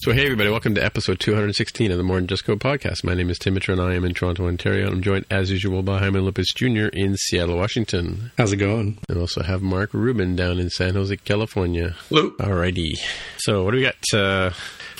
So, hey, everybody, welcome to episode 216 of the More Than Just Code podcast. My name is Tim Mitra, and I am in Toronto, Ontario. I'm joined, as usual, by Jaime Lopez Jr. in Seattle, Washington. How's it going? And also have Mark Rubin down in San Jose, California. Hello. Alrighty. So, what do we got uh,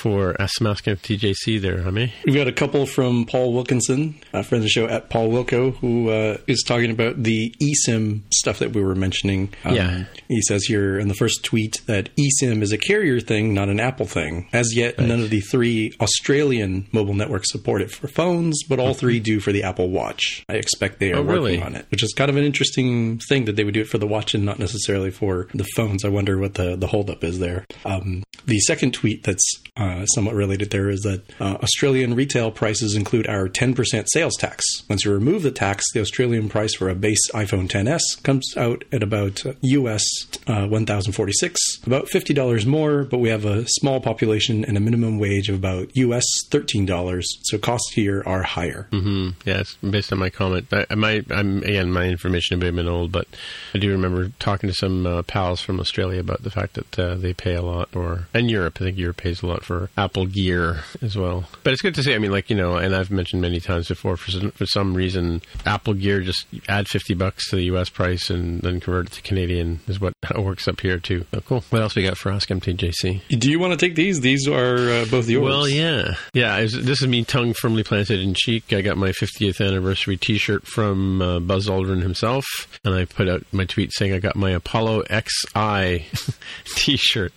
for Ask Mask TJC there, Jaime? We've got a couple from Paul Wilkinson, a friend of the show at Paul Wilco, who uh, is talking about the eSIM stuff that we were mentioning. Um, Yeah. He says here in the first tweet that eSIM is a carrier thing, not an Apple thing. As yet, none of the three Australian mobile networks support it for phones, but all three do for the Apple Watch. I expect they are Oh, working really? on it, which is kind of an interesting thing that they would do it for the watch and not necessarily for the phones. I wonder what the, the holdup is there. Um, the second tweet that's uh, somewhat related there is that uh, Australian retail prices include our 10% sales tax. Once you remove the tax, the Australian price for a base iPhone 10s comes out at about uh, US uh, 1046, about $50 more, but we have a small population and a minimum wage of about US $13, so costs here are higher. Mm, yeah, it's based on my comment. I, might, I'm again, my information may have been old, but I do remember talking to some uh, pals from Australia about the fact that uh, they pay a lot, or and Europe. I think Europe pays a lot for Apple gear as well. But it's good to see. I mean, like you know, and I've mentioned many times before. For some, for some reason, Apple gear just add fifty bucks to the U.S. price and then convert it to Canadian is what works up here too. So cool. What else we got for Ask MTJC? Do you want to take these? These are uh, both yours. Well, yeah, yeah. is- This is me, tongue firmly planted in cheek. I got my 50th anniversary T-shirt from uh, Buzz Aldrin himself, and I put out my tweet saying I got my Apollo XI T-shirt,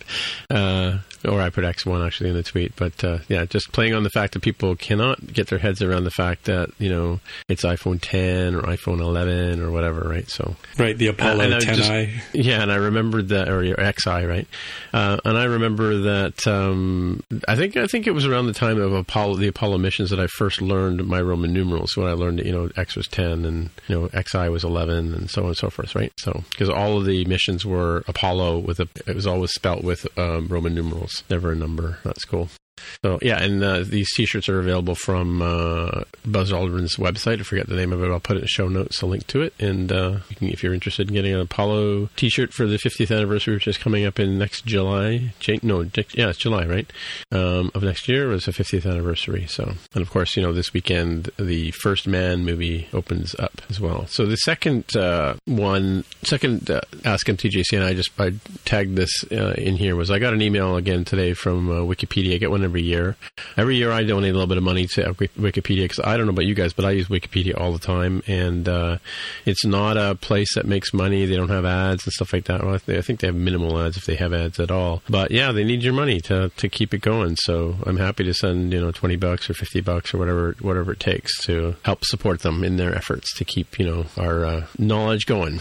uh, or I put X1 actually in the tweet. But uh, yeah, just playing on the fact that people cannot get their heads around the fact that you know it's iPhone 10 or iPhone 11 or whatever, right? So Right, the Apollo I 10i. just- yeah, and I remembered that, or your XI, right? Uh, and I remember that. Um, I think I think it was around the time of Apollo, the Apollo missions, that I first learned my Roman numerals. When I learned, that, you know, X was ten, and you know, XI was eleven, and so on and so forth, right? So because all of the missions were Apollo with a, it was always spelt with um, Roman numerals, never a number. That's cool. So yeah, and uh, these T-shirts are available from uh, Buzz Aldrin's website. I forget the name of it. I'll put it in the show notes, a link to it, and uh, you can, if you're interested in getting an Apollo T-shirt for the 50th anniversary, which is coming up in next July. No, yeah, it's July, right? Um, of next year was the 50th anniversary. So, and of course, you know, this weekend the First Man movie opens up as well. So the second uh, one, second uh, Ask MTJC, and I just I tagged this uh, in here was I got an email again today from Wikipedia. I get one every year. Every year I donate a little bit of money to Wikipedia because I don't know about you guys, but I use Wikipedia all the time, and uh, it's not a place that makes money. They don't have ads and stuff like that. Well, I think they have minimal ads if they have ads at all. But yeah, they need your money to to keep it going. So I'm happy to send you know twenty bucks or fifty bucks or whatever whatever it takes to help support them in their efforts to keep you know our uh, knowledge going.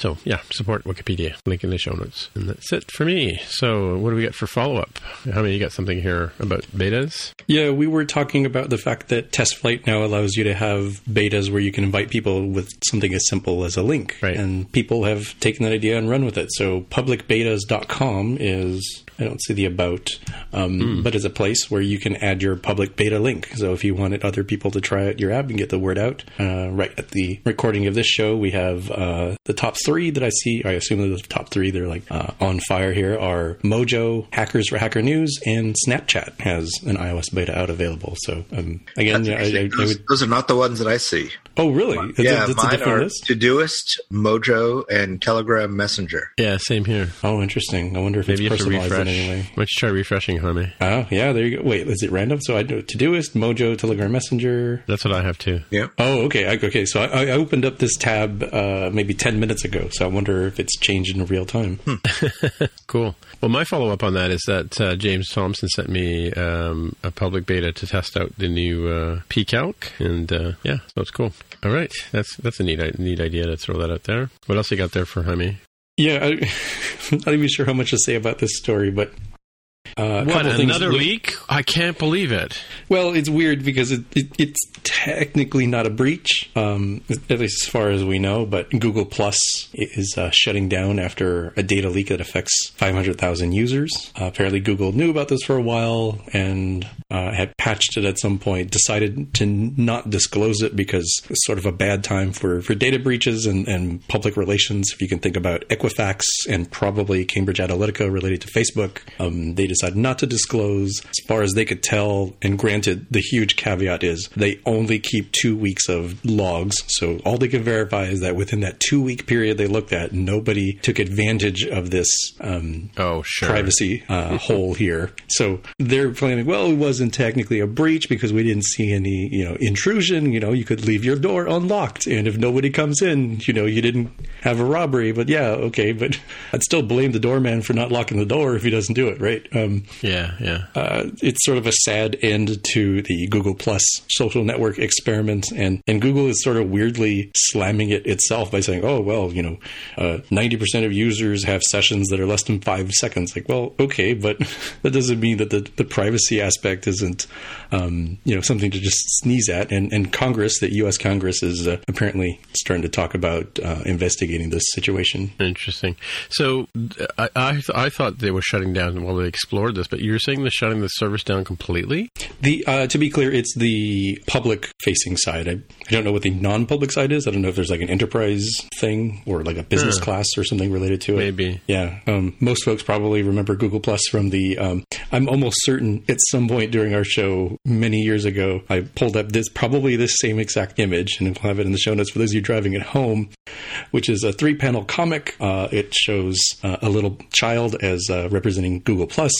So yeah, support Wikipedia. Link in the show notes. And that's it for me. So what do we got for follow up? How many you got something here about betas? Yeah, we were talking about the fact that Test Flight now allows you to have betas where you can invite people with something as simple as a link. Right. And people have taken that idea and run with it. So publicbetas.com is, I don't see the about, um, but it's a place where you can add your public beta link. So if you wanted other people to try out your app and get the word out, uh, right at the recording of this show, we have uh, the top three that I see. I assume the top three. They're like uh, on fire here are Mojo, Hackers for Hacker News, and Snapchat has an iOS beta out available. So um, again, I, I those, would. those are not the ones that I see. Oh, really? That's, yeah, a, that's a mine different are list. Todoist, Mojo, and Telegram Messenger. Yeah, same here. Oh, interesting. I wonder if Maybe you it's have to personalized refresh. in any way. Why don't you try refreshing, Jaime? Oh, yeah, there you go. Wait, is it random? So I do Todoist, Mojo, Telegram Messenger. That's what I have too. Yeah. Oh, okay. I, okay, so I, I opened up this tab uh, maybe 10 minutes ago, so I wonder if it's changed in real time. Cool. Well, my follow up on that is that uh, James Thompson sent me um, a public beta to test out the new uh, PCalc, and uh, yeah, so it's cool. All right, that's that's a neat neat idea to throw that out there. What else you got there for Jaime? Yeah, I, I'm not even sure how much to say about this story, but Uh, What another leak? I can't believe it. Well, it's weird because it, it, it's technically not a breach, um, at least as far as we know. But Google Plus is uh, shutting down after a data leak that affects 500,000 users. Uh, apparently, Google knew about this for a while and uh, had patched it at some point. Decided to not disclose it because it's sort of a bad time for, for data breaches and, and public relations. If you can think about Equifax and probably Cambridge Analytica related to Facebook, um, they decided not to disclose. As far as they could tell, and granted, the huge caveat is they only keep two weeks of logs. So all they can verify is that within that two week period they looked at, nobody took advantage of this um, Oh, sure. privacy uh, hole here. So they're claiming, well, it wasn't technically a breach because we didn't see any, you know, intrusion. You know, you could leave your door unlocked, and if nobody comes in, you know, you didn't have a robbery. But yeah, okay, but I'd still blame the doorman for not locking the door if he doesn't do it, right? Um, Yeah, yeah. uh, it's sort of a sad end to the Google Plus social network experiment, and, and Google is sort of weirdly slamming it itself by saying, "Oh well, you know, uh, ninety percent of users have sessions that are less than five seconds." Like, well, okay, but that doesn't mean that the, the privacy aspect isn't, um, you know, something to just sneeze at. And, and Congress, the U.S. Congress, is uh, apparently starting to talk about uh, investigating this situation. Interesting. So I, I, th- I thought they were shutting down while they explored this, but you're saying they're shutting the service down completely? The uh, to be clear, it's the public facing side. I, I don't know what the non public side is. I don't know if there's like an enterprise thing or like a business class or something related to it. Maybe. Yeah. Um, most folks probably remember Google Plus from the. Um, I'm almost certain at some point during our show many years ago, I pulled up this probably this same exact image, and we'll have it in the show notes for those of you driving at home, which is a three panel comic. Uh, it shows uh, a little child as uh, representing Google Plus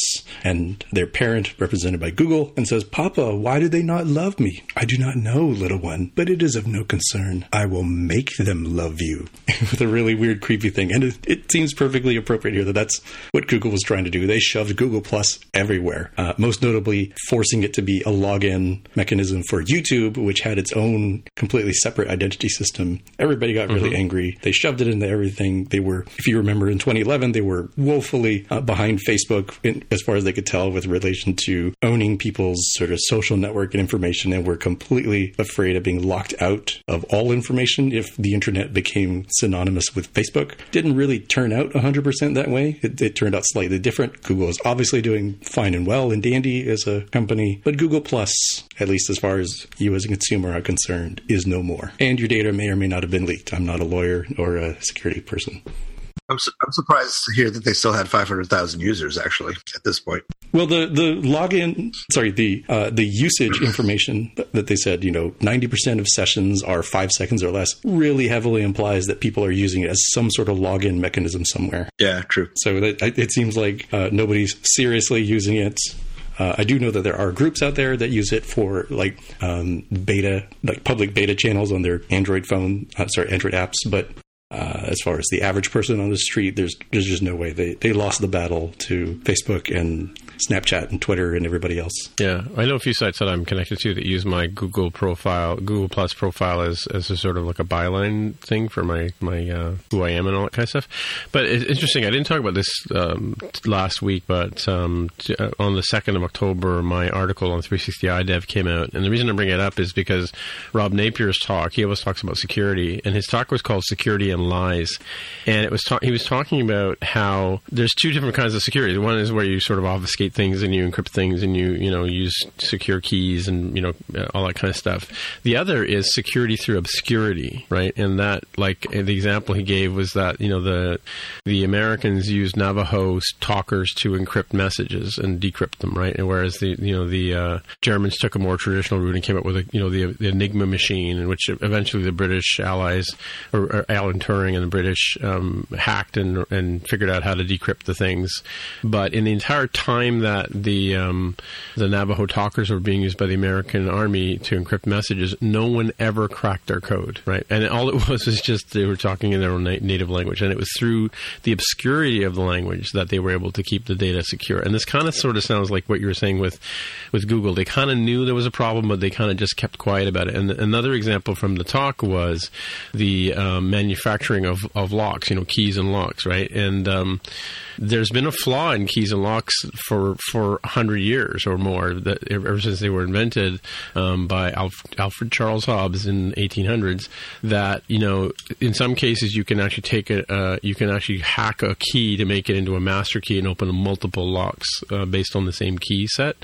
and their parent represented by Google, and says, "Papa, why do they not love me? I do not know, little one, but it is of no concern. I will make them love you." With a really weird, creepy thing, and it, it seems perfectly appropriate here that that's what Google was trying to do. They shoved Google Plus everywhere, uh, most notably forcing it to be a login mechanism for YouTube, which had its own completely separate identity system. Everybody got really angry. They shoved it into everything. They were, if you remember, in 2011, they were woefully uh, behind Facebook in, as far as they could tell with relation to owning people's sort of social network and information, and were completely afraid of being locked out of all information if the internet became synonymous with Facebook. Didn't really turn out 100% that way. It, it turned out slightly different. Google is obviously doing fine and well and dandy as a company, but Google Plus, at least as far as you as a consumer are concerned, is no more. And your data may or may not have been leaked. I'm not a lawyer or a security person. I'm, su- I'm surprised to hear that they still had 500,000 users actually at this point. Well, the the login, sorry, the uh, the usage information that, they said, you know, ninety percent of sessions are five seconds or less, really heavily implies that people are using it as some sort of login mechanism somewhere. Yeah, true. So that, it seems like uh, nobody's seriously using it. Uh, I do know that there are groups out there that use it for like um, beta, like public beta channels on their Android phone, uh, sorry, Android apps. But uh, as far as the average person on the street, there's there's just no way they they lost the battle to Facebook and Snapchat and Twitter and everybody else. Yeah, I know a few sites that I'm connected to that use my Google profile, Google Plus profile as as a sort of like a byline thing for my my uh, who I am and all that kind of stuff. But it's interesting. I didn't talk about this um, last week, but um, t- uh, on the second of October, my article on 360 iDev came out, and the reason I bring it up is because Rob Napier's talk. He always talks about security, and his talk was called "Security and Lies," and it was ta- he was talking about how there's two different kinds of security. One is where you sort of obfuscate things and you encrypt things and you you know use secure keys and you know uh, all that kind of stuff. The other is security through obscurity, right? And that like uh, the example he gave was that you know the the Americans used Navajo talkers to encrypt messages and decrypt them, right? And whereas the you know the uh, Germans took a more traditional route and came up with a you know the, the Enigma machine, in which eventually the British allies or, or Alan Turing and the British um, hacked and and figured out how to decrypt the things. But in the entire time that the um, the Navajo talkers were being used by the American Army to encrypt messages, no one ever cracked their code, right? And all it was was just they were talking in their own na- native language, and it was through the obscurity of the language that they were able to keep the data secure. And this kind of sort of sounds like what you were saying with with Google. They kind of knew there was a problem, but they kind of just kept quiet about it. And another example from the talk was the um, manufacturing of, of locks, you know, keys and locks, right? And um, there's been a flaw in keys and locks for for hundred years or more that ever since they were invented um, by Alf- Alfred Charles Hobbs in 1800s. That you know, in some cases, you can actually take a uh, you can actually hack a key to make it into a master key and open multiple locks uh, based on the same key set.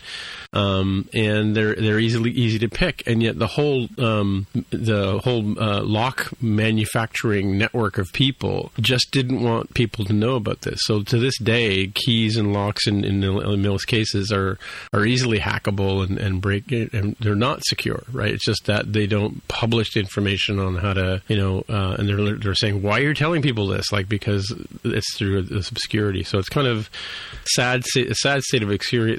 Um, and they're they're easily easy to pick, and yet the whole um, the whole uh, lock manufacturing network of people just didn't want people to know about this. So to this day, keys and locks in, in, in most cases are are easily hackable and, and break and they're not secure, right? It's just that they don't publish information on how to, you know, uh, and they're they're saying why are you telling people this, like because it's through this obscurity. So it's kind of sad, sad state of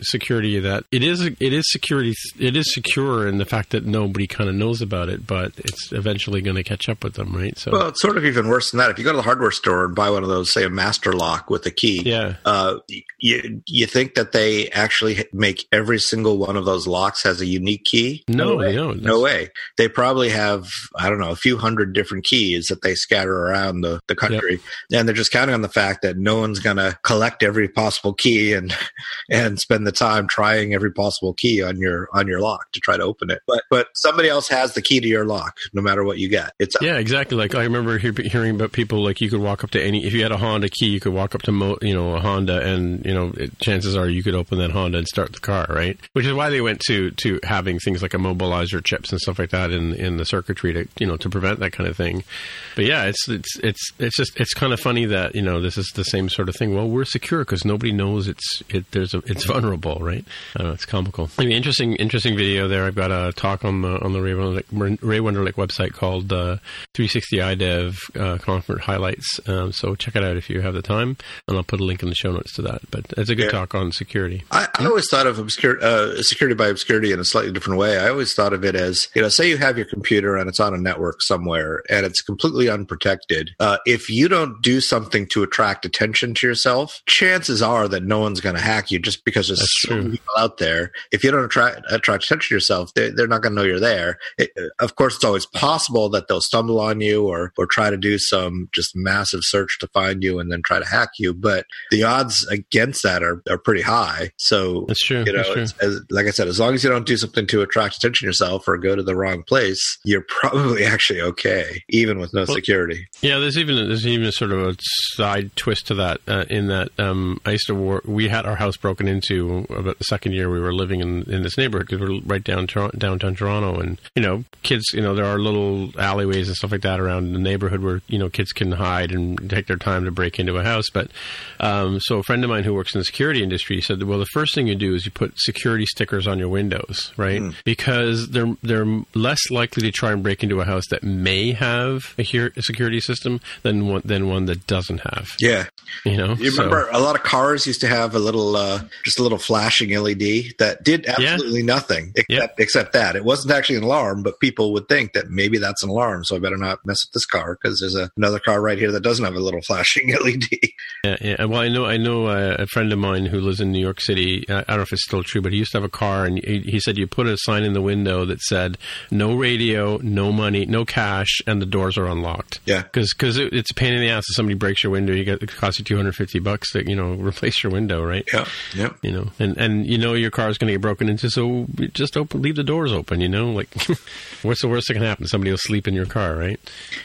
security that it is it is security it is secure in the fact that nobody kind of knows about it, but it's eventually going to catch up with them, right? So well, it's sort of even worse than that. If you go to the hardware store and buy one of those, say a master lock with a key, yeah, uh, you you think that they actually make every single one of those locks has a unique key? No, no way. No, no way. They probably have I don't know a few hundred different keys that they scatter around the, the country, yep. and they're just counting on the fact that no one's going to collect every possible key and and spend the time trying every possible key on your on your lock to try to open it. But but somebody else has the key to your lock, no matter what you get. It's yeah, exactly. Like I remember hear, hearing about people like you could walk up to any if you had a Honda key, you could walk up to mo, you know a Honda, and you know it, chances are you could open that Honda and start the car, right? Which is why they went to to having things like immobilizer chips and stuff like that in in the circuitry to you know to prevent that kind of thing. But yeah, it's it's it's it's just it's kind of funny that you know this is the same sort of thing. Well, we're secure because nobody knows it's it. There's a it's vulnerable, right? I don't know. It's comical. I mean, interesting interesting video there. I've got a talk on the on the Ray Wenderlich, Ray Wenderlich website called uh, 360 iDev uh, conference highlights. Um, so check it out if you have the time, and I'll put a link in the show notes to that. But it's a good yeah. talk on security. I, I always thought of obscure, uh, security by obscurity in a slightly different way. I always thought of it as you know, say you have your computer and it's on a network somewhere and it's completely unprotected. Uh, if you don't do something to attract attention to yourself, chances are that no one's going to hack you just because there's That's so many people out there. If you don't attract attract attention to yourself, they, are not going to know you're there. It, of course, it's always possible that they'll stumble on you or or try to do some just massive search to find you and then try to hack you. But the odds against that are, are pretty high. So that's true. You know, true. As, like I said, as long as you don't do something to attract attention yourself or go to the wrong place, you're probably actually okay, even with no well, security. Yeah, there's even there's even a sort of a side twist to that. Uh, in that, um, I used to work. We had our house broken into about the second year we were living in in this neighborhood because we're right down downtown Toronto, and you know, kids. You know, there are little alleyways and stuff like that around the neighborhood where you know kids can hide and take their time to break into a house. But um, so a friend of mine who works in the security industry said, well, the first thing you do is you put security stickers on your windows, right? Mm. Because they're they're less likely to try and break into a house that may have a, a security system than one than one that doesn't have. Yeah, you know. You remember so. a lot of cars used to have a little uh, just a little flashing LED that did absolutely yeah. nothing except yep. except that it wasn't actually an alarm, but people would think that maybe that's an alarm, so I better not mess with this car because there's a, another car right here that doesn't have a little flashing LED. Yeah, yeah. Well, I know I know uh, a friend of mine who lives in New York City. I don't know if it's still true, but he used to have a car, and he, he said you put a sign in the window that said "No radio, no money, no cash," and the doors are unlocked. Yeah, because because it, it's a pain in the ass if somebody breaks your window. You get it costs you two hundred fifty bucks to you know replace your window, right? Yeah, yeah. You know, and and you know your car is going to get broken into, so just open, leave the doors open. You know, like what's the worst that can happen? Somebody will sleep in your car, right?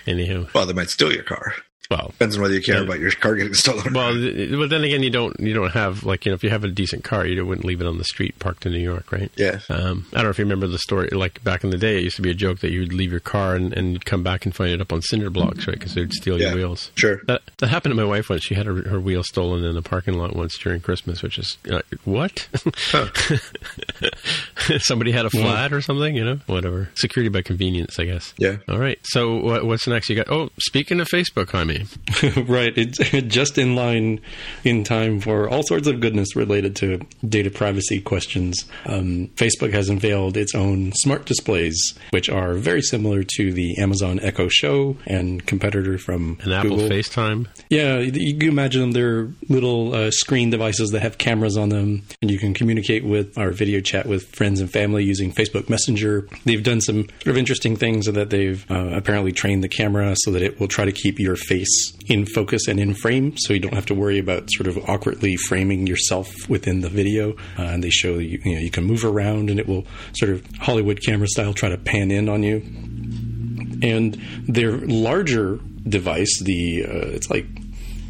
Anyhow, well, they might steal your car. Well, depends on whether you care yeah. about your car getting stolen. Well, but then again, you don't you don't have like you know if you have a decent car, you wouldn't leave it on the street parked in New York, right? Yeah. Um, I don't know if you remember the story. Like back in the day, it used to be a joke that you would leave your car and, and come back and find it up on cinder blocks, right? Because they'd steal yeah, your wheels. Sure. That that happened to my wife once. She had her, her wheel stolen in the parking lot once during Christmas, which is uh, what? Somebody had a flat or something, you know? Whatever. Security by convenience, I guess. Yeah. All right. So what, what's next? You got? Oh, speaking of Facebook, Jaime. Right right. It's just in line in time for all sorts of goodness related to data privacy questions. Um, Facebook has unveiled its own smart displays, which are very similar to the Amazon Echo Show and competitor from and Apple FaceTime. Yeah, you can imagine them. They're little uh, screen devices that have cameras on them, and you can communicate with or video chat with friends friends and family using Facebook Messenger. They've done some sort of interesting things that they've uh, apparently trained the camera so that it will try to keep your face in focus and in frame, so you don't have to worry about sort of awkwardly framing yourself within the video. Uh, and they show you, you know, you can move around, and it will sort of Hollywood camera style try to pan in on you. And their larger device, the uh, it's like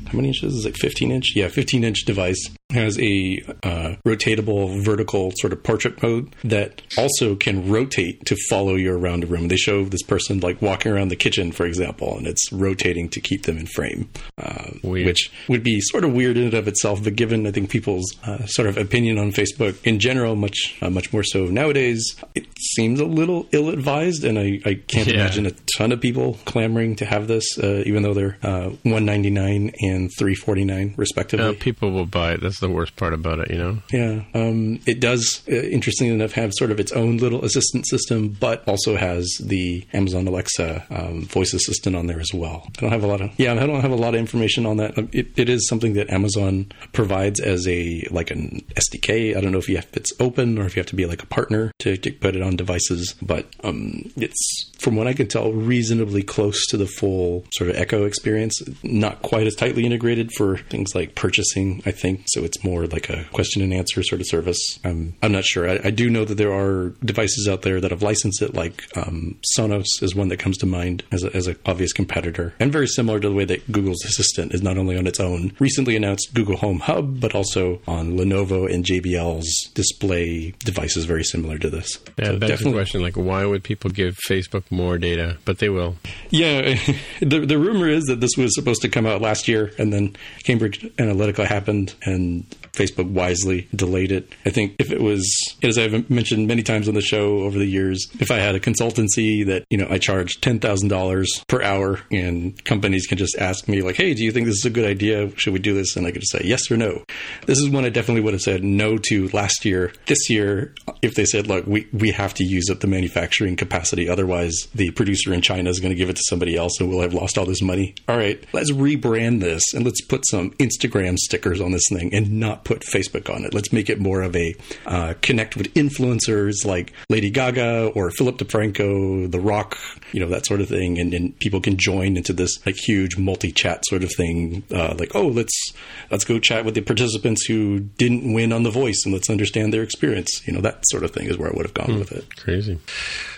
how many inches? Is it 15 inch? Yeah, 15 inch device has a uh, rotatable vertical sort of portrait mode that also can rotate to follow you around a room. They show this person like walking around the kitchen, for example, and it's rotating to keep them in frame, uh, which would be sort of weird in and of itself. But given I think people's uh, sort of opinion on Facebook in general, much uh, much more so nowadays, it seems a little ill advised, and I, I can't yeah. imagine a ton of people clamoring to have this, uh, even though they're uh, 199 and 349 respectively. people will buy it. That's the worst part about it, you know? Yeah. Um, it does, uh, interestingly enough, have sort of its own little assistant system, but also has the Amazon Alexa um, voice assistant on there as well. I don't have a lot of, yeah, I don't have a lot of information on that. It, it is something that Amazon provides as a, like an SDK. I don't know if you have, if it's open or if you have to be like a partner to, to put it on devices, but um, it's, from what I can tell, reasonably close to the full sort of Echo experience. Not quite as tightly integrated for things like purchasing, I think. So it's more like a question and answer sort of service. I'm, I'm not sure. I, I do know that there are devices out there that have licensed it, like um, Sonos is one that comes to mind as, a, as an obvious competitor, and very similar to the way that Google's Assistant is not only on its own recently announced Google Home Hub, but also on Lenovo and JBL's display devices very similar to this. Yeah, so that's the question. Like, why would people give Facebook more data? But they will. Yeah, the the rumor is that this was supposed to come out last year, and then Cambridge Analytica happened, and Facebook wisely delayed it. I think if it was, as I've mentioned many times on the show over the years, if I had a consultancy that, you know, I charge $10,000 per hour and companies can just ask me, like, hey, do you think this is a good idea? Should we do this? And I could just say yes or no. This is one I definitely would have said no to last year. This year, if they said, look, we, we have to use up the manufacturing capacity, otherwise the producer in China is going to give it to somebody else and we'll have lost all this money. All right, let's rebrand this and let's put some Instagram stickers on this thing and not put Facebook on it. Let's make it more of a uh, connect with influencers like Lady Gaga or Philip DeFranco, The Rock, you know, that sort of thing. And, and people can join into this like huge multi chat sort of thing. Uh, like, oh, let's let's go chat with the participants who didn't win on The Voice and let's understand their experience. You know, that sort of thing is where I would have gone hmm. with it. Crazy.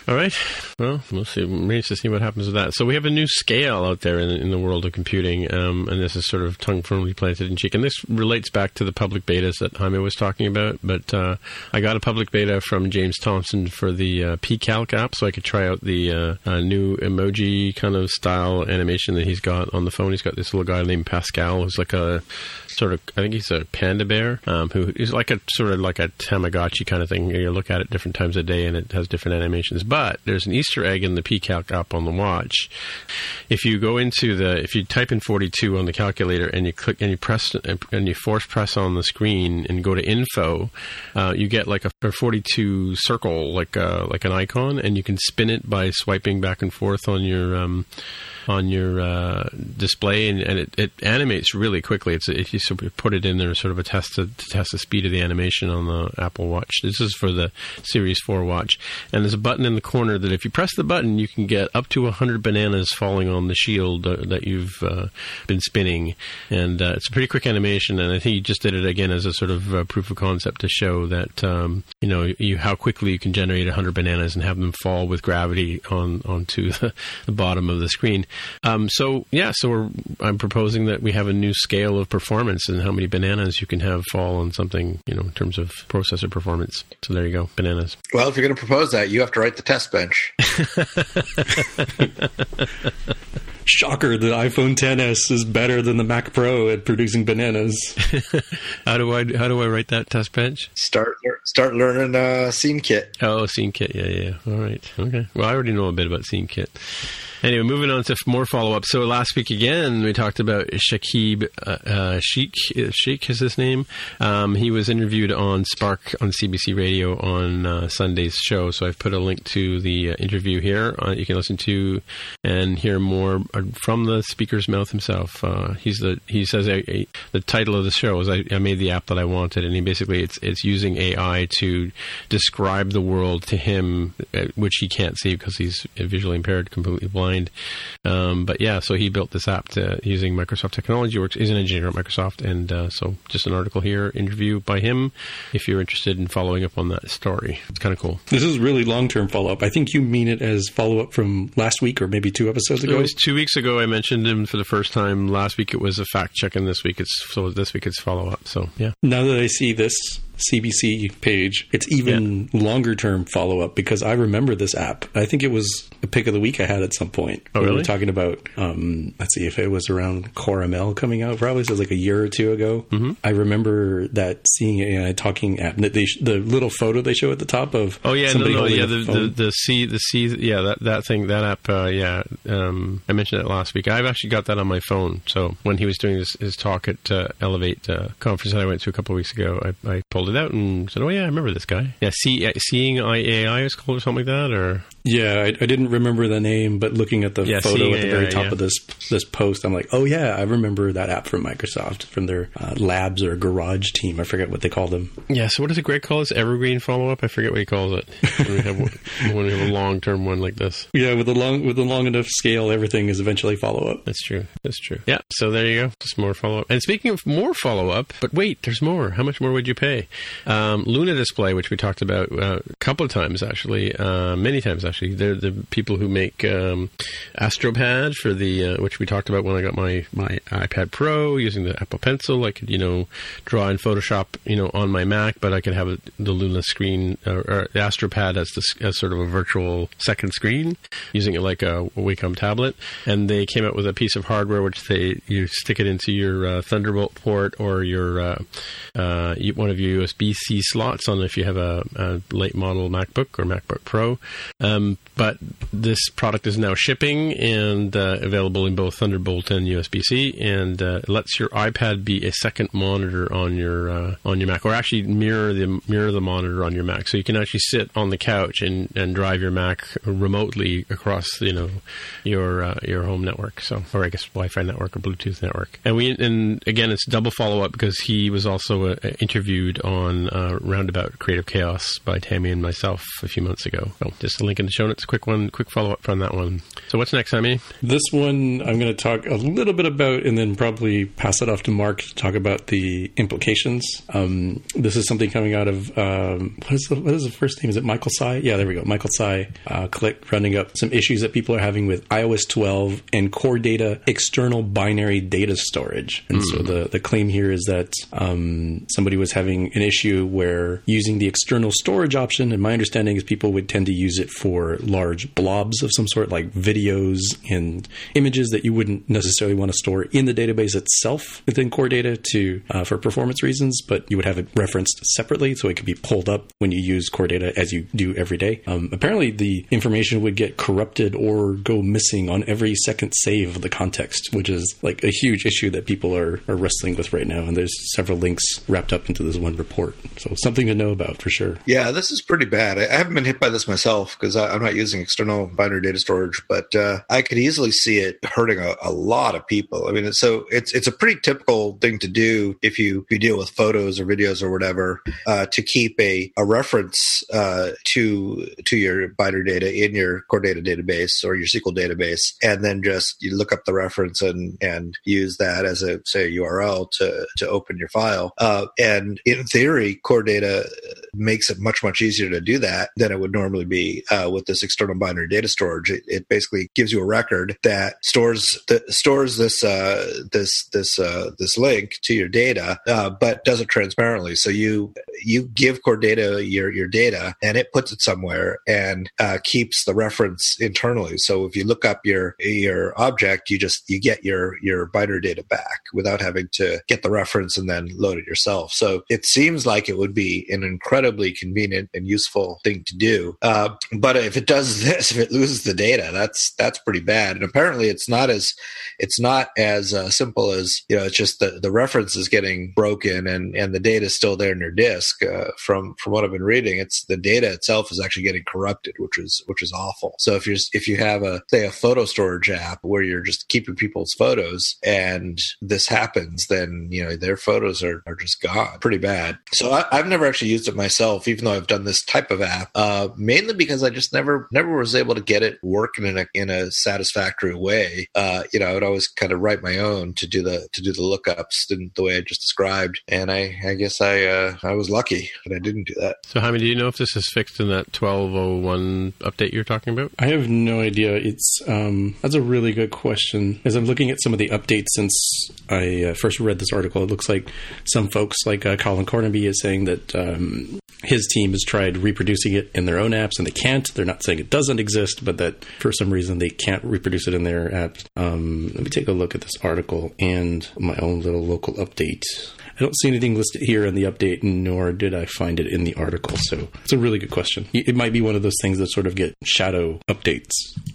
All right. Well, we'll see. We Remains to see what happens with that. So we have a new scale out there in, in the world of computing, um, and this is sort of tongue firmly planted in cheek. And this relates back to the public betas that Jaime was talking about. But uh, I got a public beta from James Thompson for the uh, pCalc app, so I could try out the uh, uh, new emoji kind of style animation that he's got on the phone. He's got this little guy named Pascal, who's like a sort of I think he's a panda bear um, who is like a sort of like a Tamagotchi kind of thing. You look at it different times a day and it has different animations. But there's an Easter egg in the pCalc app on the watch. If you go into the if you type in 42 on the calculator and you click and you press and you force press on the screen and go to info, uh, you get like a, a 42 circle like a, uh, like an icon and you can spin it by swiping back and forth on your um, on your uh, display, and, and it, it, animates really quickly. It's if you sort of put it in there, sort of a test to, to, test the speed of the animation on the Apple Watch. This is for the Series Four watch, and there's a button in the corner that if you press the button, you can get up to hundred bananas falling on the shield uh, that you've uh, been spinning, and uh, it's a pretty quick animation. And I think you just did it again as a sort of uh, proof of concept to show that um, you know you how quickly you can generate hundred bananas and have them fall with gravity on onto the, the bottom of the screen. Um, so yeah, so I'm proposing that we have a new scale of performance and how many bananas you can have fall on something, you know, in terms of processor performance. So there you go, bananas. Well, if you're going to propose that, you have to write the test bench. Shocker, the iPhone 10s is better than the Mac Pro at producing bananas. how do I how do I write that test bench? Start start learning uh, SceneKit. Oh, Scene Kit. yeah, yeah. All right, okay. Well, I already know a bit about SceneKit. Anyway, moving on to more follow up. So last week again, we talked about Saqib uh, uh, Shaikh. Shaikh is his name. Um, he was interviewed on Spark on CBC Radio on uh, Sunday's show. So I've put a link to the uh, interview here. Uh, you can listen to and hear more uh, from the speaker's mouth himself. he's the he says the title of the show is I, I, made the app that I wanted, and he basically it's it's using AI to describe the world to him, which he can't see because he's visually impaired, completely blind. Um, but yeah, so he built this app to, using Microsoft technology. Works. is an engineer at Microsoft, and uh, so just an article here, interview by him. If you're interested in following up on that story, it's kind of cool. This is really long term follow up. I think you mean it as follow up from last week or maybe two episodes ago. It was two weeks ago. I mentioned him for the first time. Last week it was a fact check, and this week it's so this week it's follow up. So yeah. Now that I see this CBC page, it's even yeah. longer term follow up because I remember this app. I think it was a pick of the week I had at some point. Oh, really? We were talking about, um, let's see if it was around CoreML coming out, probably so it was like a year or two ago. Mm-hmm. I remember that seeing a talking app. They, the little photo they show at the top of oh yeah no no yeah the, the, the C the C yeah that that thing that app uh, yeah um, I mentioned it last week. I've actually got that on my phone. So when he was doing his, his talk at uh, Elevate uh, conference that I went to a couple of weeks ago, I, I pulled pulled it out and said, "Oh yeah, I remember this guy." Yeah, see, seeing AI is called or something like that, or yeah, I, I, didn't remember the name, but looking at the yeah, photo at the very top yeah. of this this post, I'm like, oh yeah, I remember that app from Microsoft from their uh, labs or garage team. I forget what they call them. Yeah. So what does Greg call this? Evergreen follow up? I forget what he calls it. when we have when we have a long term one like this. Yeah, with a long with a long enough scale, everything is eventually follow up. That's true. That's true. Yeah. So there you go. Just more follow up. And speaking of more follow up, but wait, there's more. How much more would you pay? Um, Luna Display, which we talked about uh, a couple of times actually, uh, many times actually. They're the people who make um, AstroPad for the uh, which we talked about when I got my my iPad Pro using the Apple Pencil. I could you know draw in Photoshop you know on my Mac, but I could have the Luna screen uh, or the AstroPad as, the, as sort of a virtual second screen, using it like a, a Wacom tablet. And they came out with a piece of hardware which they you stick it into your uh, Thunderbolt port or your uh, uh, one of your USB C slots on if you have a, a, late model MacBook or MacBook Pro. Um, but this product is now shipping and uh, available in both Thunderbolt and USB C, and uh, lets your iPad be a second monitor on your uh, on your Mac, or actually mirror the mirror the monitor on your Mac. So you can actually sit on the couch and, and drive your Mac remotely across you know your uh, your home network. So, or I guess Wi-Fi network or Bluetooth network. And we and again, it's double follow up because he was also uh, interviewed on uh, Roundabout Creative Chaos by Tammy and myself a few months ago. So just a link in the show notes. Quick one, quick follow up from that one. So what's next, Sammy? This one I'm going to talk a little bit about, and then probably pass it off to Mark to talk about the implications. Um, this is something coming out of um, what is the what is the first name? Is it Michael Tsai? Yeah, there we go. Michael Tsai uh, click running up some issues that people are having with iOS 12 and core data external binary data storage. And mm. so hmm. the the claim here is that um, somebody was having an issue where using the external storage option, and my understanding is people would tend to use it for large blobs of some sort, like videos and images that you wouldn't necessarily want to store in the database itself within core data to uh, for performance reasons, but you would have it referenced separately so it could be pulled up when you use core data as you do every day. Um, apparently, the information would get corrupted or go missing on every second save of the context, which is like a huge issue that people are, are wrestling with right now. And there's several links wrapped up into this one report. So something to know about for sure. Yeah, this is pretty bad. I haven't been hit by this myself because I'm not using external binary data storage, but uh, I could easily see it hurting a, a, lot of people. I mean, so it's it's a pretty typical thing to do if you you deal with photos or videos or whatever uh, to keep a, a reference uh, to to your binary data in your core data database or your SQL database, and then just you look up the reference and and use that as a say a URL to to open your file. Uh, and in theory, core data makes it much much easier to do that than it would normally be uh, with this external binary data storage. It, it, basically gives you a record that stores the, stores this uh, this this uh, this link to your data, uh, but does it transparently. So you you give core data your your data, and it puts it somewhere and uh, keeps the reference internally. So if you look up your your object, you just you get your your binary data back without having to get the reference and then load it yourself. So it seems seems like it would be an incredibly convenient and useful thing to do. Uh, but if it does this, if it loses the data, that's that's pretty bad. And apparently, it's not as it's not as uh, simple as you know. It's just the the reference is getting broken and and the data is still there in your disk. Uh, from from what I've been reading, it's the data itself is actually getting corrupted, which is which is awful. So if you're if you have a say a photo storage app where you're just keeping people's photos and this happens, then you know their photos are, are just gone. Pretty bad. So I, have never actually used it myself, even though I've done this type of app, uh, mainly because I just never never was able to get it working in a in a satisfactory way. Uh, you know, I would always kind of write my own to do the to do the lookups in the way I just described, and I I guess I uh, I was lucky that I didn't do that. So, Jaime, do you know if this is fixed in that 1201 update you're talking about? I have no idea. It's um, that's a really good question. As I'm looking at some of the updates since I uh, first read this article, it looks like some folks, like uh, Colin Cornaby, is saying that um, his team has tried reproducing it in their own apps and they can't. They're not saying it doesn't exist, but that for some reason they can't reproduce it in their apps. Um, let me take a look at this article and my own little local update. I don't see anything listed here in the update, nor did I find it in the article. So it's a really good question. It might be one of those things that sort of get shadow updates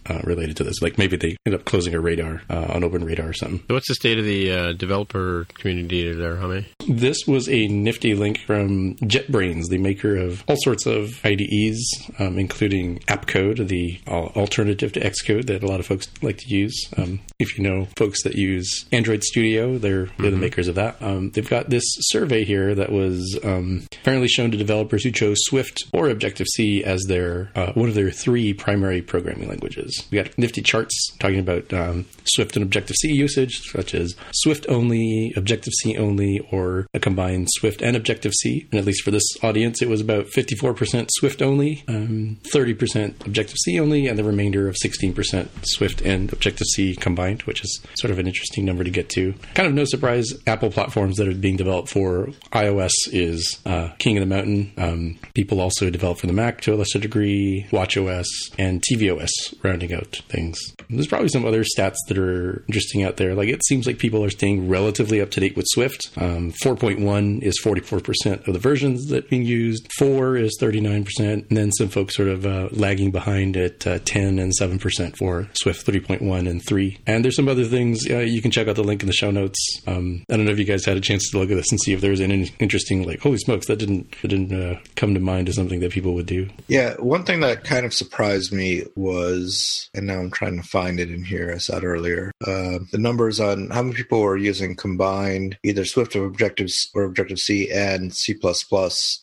uh, related to this. Like maybe they end up closing a radar uh, on Open Radar or something. So what's the state of the uh, developer community there, Jaime? This was a nifty link from JetBrains, the maker of all sorts of IDEs, um, including AppCode, the alternative to Xcode that a lot of folks like to use. Um, if you know folks that use Android Studio, they're, they're mm-hmm. the makers of that. Um, they've got this survey here that was um, apparently shown to developers who chose Swift or Objective C as their uh, one of their three primary programming languages. We got nifty charts talking about um, Swift and Objective C usage, such as Swift only, Objective C only, or a combined Swift and Objective C. And at least for this audience, it was about 54% Swift only, um, 30% Objective C only, and the remainder of 16% Swift and Objective C combined, which is sort of an interesting number to get to. Kind of no surprise, Apple platforms that are being developed for iOS is uh, king of the mountain. Um, people also develop for the Mac to a lesser degree, WatchOS, and tvOS rounding out things. There's probably some other stats that are interesting out there. Like it seems like people are staying relatively up to date with Swift. Um, 4.1 is 44% of the versions that are being used. 4 is 39%, and then some folks sort of uh, lagging behind at uh, 10 and 7% for Swift 3.1 and 3. And there's some other things. Uh, you can check out the link in the show notes. Um, I don't know if you guys had a chance to look at this and see if there's any interesting, like, holy smokes, that didn't that didn't uh, come to mind as something that people would do. Yeah, one thing that kind of surprised me was, and now I'm trying to find it in here. I said earlier. Uh, the numbers on how many people were using combined either Swift or Objective or Objective C and C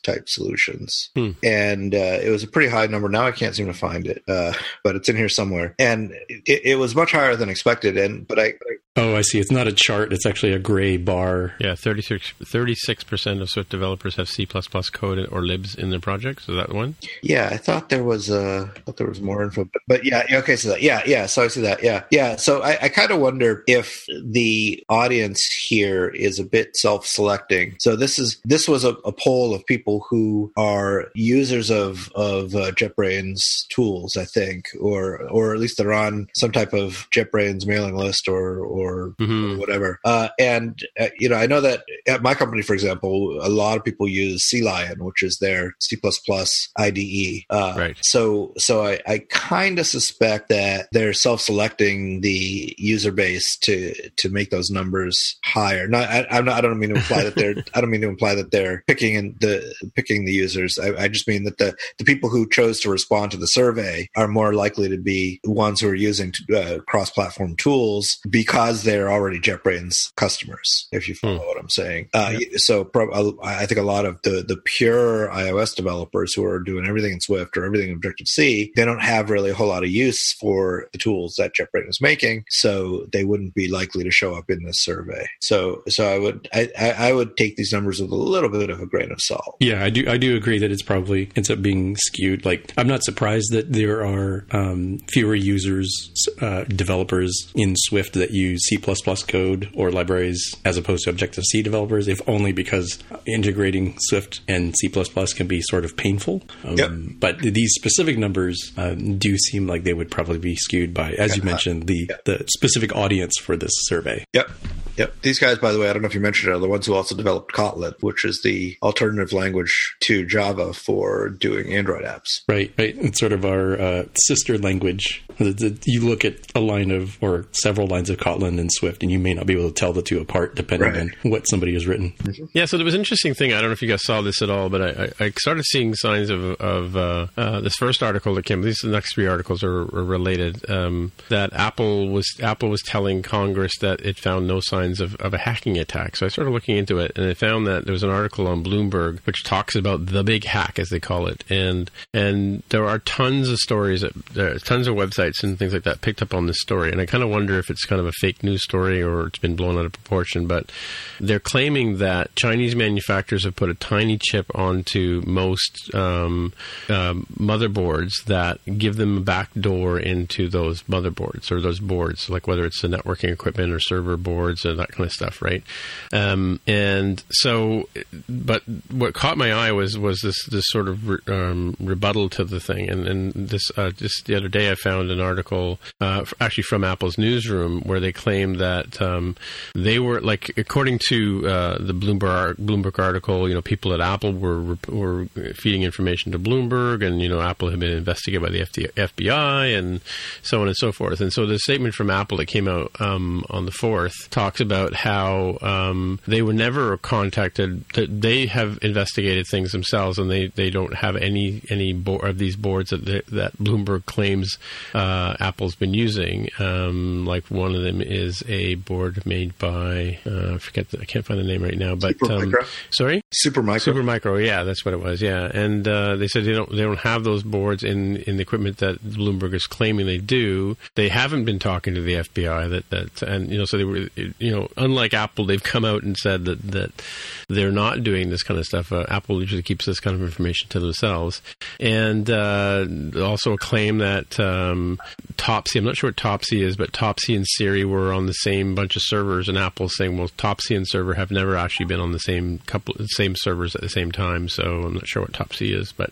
type solutions, hmm. and uh, it was a pretty high number. Now I can't seem to find it, uh, but it's in here somewhere, and it, it, was much higher than expected. And but I, Oh, I see. It's not a chart. It's actually a gray bar. Yeah, 36 percent of Swift developers have C code or libs in their projects. Is that one? Yeah, I thought there was uh, I thought there was more info, but, but yeah, okay. So that, yeah, yeah. So I see that. Yeah, yeah. So I, I kind of wonder if the audience here is a bit self-selecting. So this is this was a, a poll of people who are users of of uh, JetBrains tools, I think, or or at least they're on some type of JetBrains mailing list or or or, mm-hmm. or whatever. Uh, and uh, you know, I know that at my company, for example, a lot of people use CLion, which is their C IDE. Uh, right. So, so I, I kind of suspect that they're self-selecting the user base to to make those numbers higher. Not, I, I'm not. I don't mean to imply that they're. I don't mean to imply that they're picking the picking the users. I, I just mean that the the people who chose to respond to the survey are more likely to be the ones who are using uh, cross-platform tools because they're already JetBrains customers, if you follow mm. what I'm saying. Uh, So pro- I think a lot of the, the pure iOS developers who are doing everything in Swift or everything in Objective C, they don't have really a whole lot of use for the tools that JetBrains is making. So they wouldn't be likely to show up in this survey. So, so I would, I, I would take these numbers with a little bit of a grain of salt. Yeah, I do, I do agree that it's probably ends up being skewed. Like, I'm not surprised that there are um, fewer users, uh, developers in Swift that use C code or libraries as opposed to Objective C developers, if only because integrating Swift and C can be sort of painful. Um, yep. But these specific numbers uh, do seem like they would probably be skewed by, as you mentioned, the, yep. the specific audience for this survey. Yep. Yep. These guys, by the way, I don't know if you mentioned it, are the ones who also developed Kotlin, which is the alternative language to Java for doing Android apps. Right, right. It's sort of our uh, sister language. You look at a line of or several lines of Kotlin and Swift, and you may not be able to tell the two apart depending right. on what somebody has written. Yeah. So there was an interesting thing. I don't know if you guys saw this at all, but I, I started seeing signs of of uh, uh, this first article that came. These the next three articles are, are related. Um, that Apple was Apple was telling Congress that it found no signs of, of a hacking attack. So I started looking into it, and I found that there was an article on Bloomberg which talks about the big hack, as they call it, and and there are tons of stories, that, tons of websites and things like that picked up on this story, and I kind of wonder if it's kind of a fake news story or it's been blown out of proportion. But they're claiming that Chinese manufacturers have put a tiny chip onto most um, um, motherboards that give them a back door into those motherboards or those boards, like whether it's the networking equipment or server boards or that kind of stuff, right? Um, and so, but what caught my eye was was this this sort of re, um, rebuttal to the thing, and and this uh, just the other day I found an article uh, actually from Apple's newsroom where they claimed that um, they were like according to uh, the Bloomberg Bloomberg article, you know, people at Apple were were feeding information to Bloomberg, and you know, Apple had been investigated by the FBI, and so on and so forth. And so the statement from Apple that came out um, on the fourth talks about how um, they were never contacted. That they have investigated things themselves, and they, they don't have any any bo- of these boards that they, that Bloomberg claims uh, Apple's been using. Um, like one of them is a board made by uh, I forget the, I can't find the name right now, but um, sorry, Supermicro. Supermicro, yeah, that's what it was. Yeah, and uh, they said they don't they don't have those boards in in the equipment that Bloomberg is claiming they do. They haven't been talking to the FBI that that and you know so they were you know unlike Apple they've come out and said that that they're not doing this kind of stuff. Uh, Apple usually keeps this kind of information to themselves, and uh, also a claim that um, Topsy I'm not sure what Topsy is, but Topsy and Siri were on the same bunch of servers, and Apple's saying well Topsy and Siri have never actually been on the same couple same servers at the same time, so I'm not sure what Topsy is, but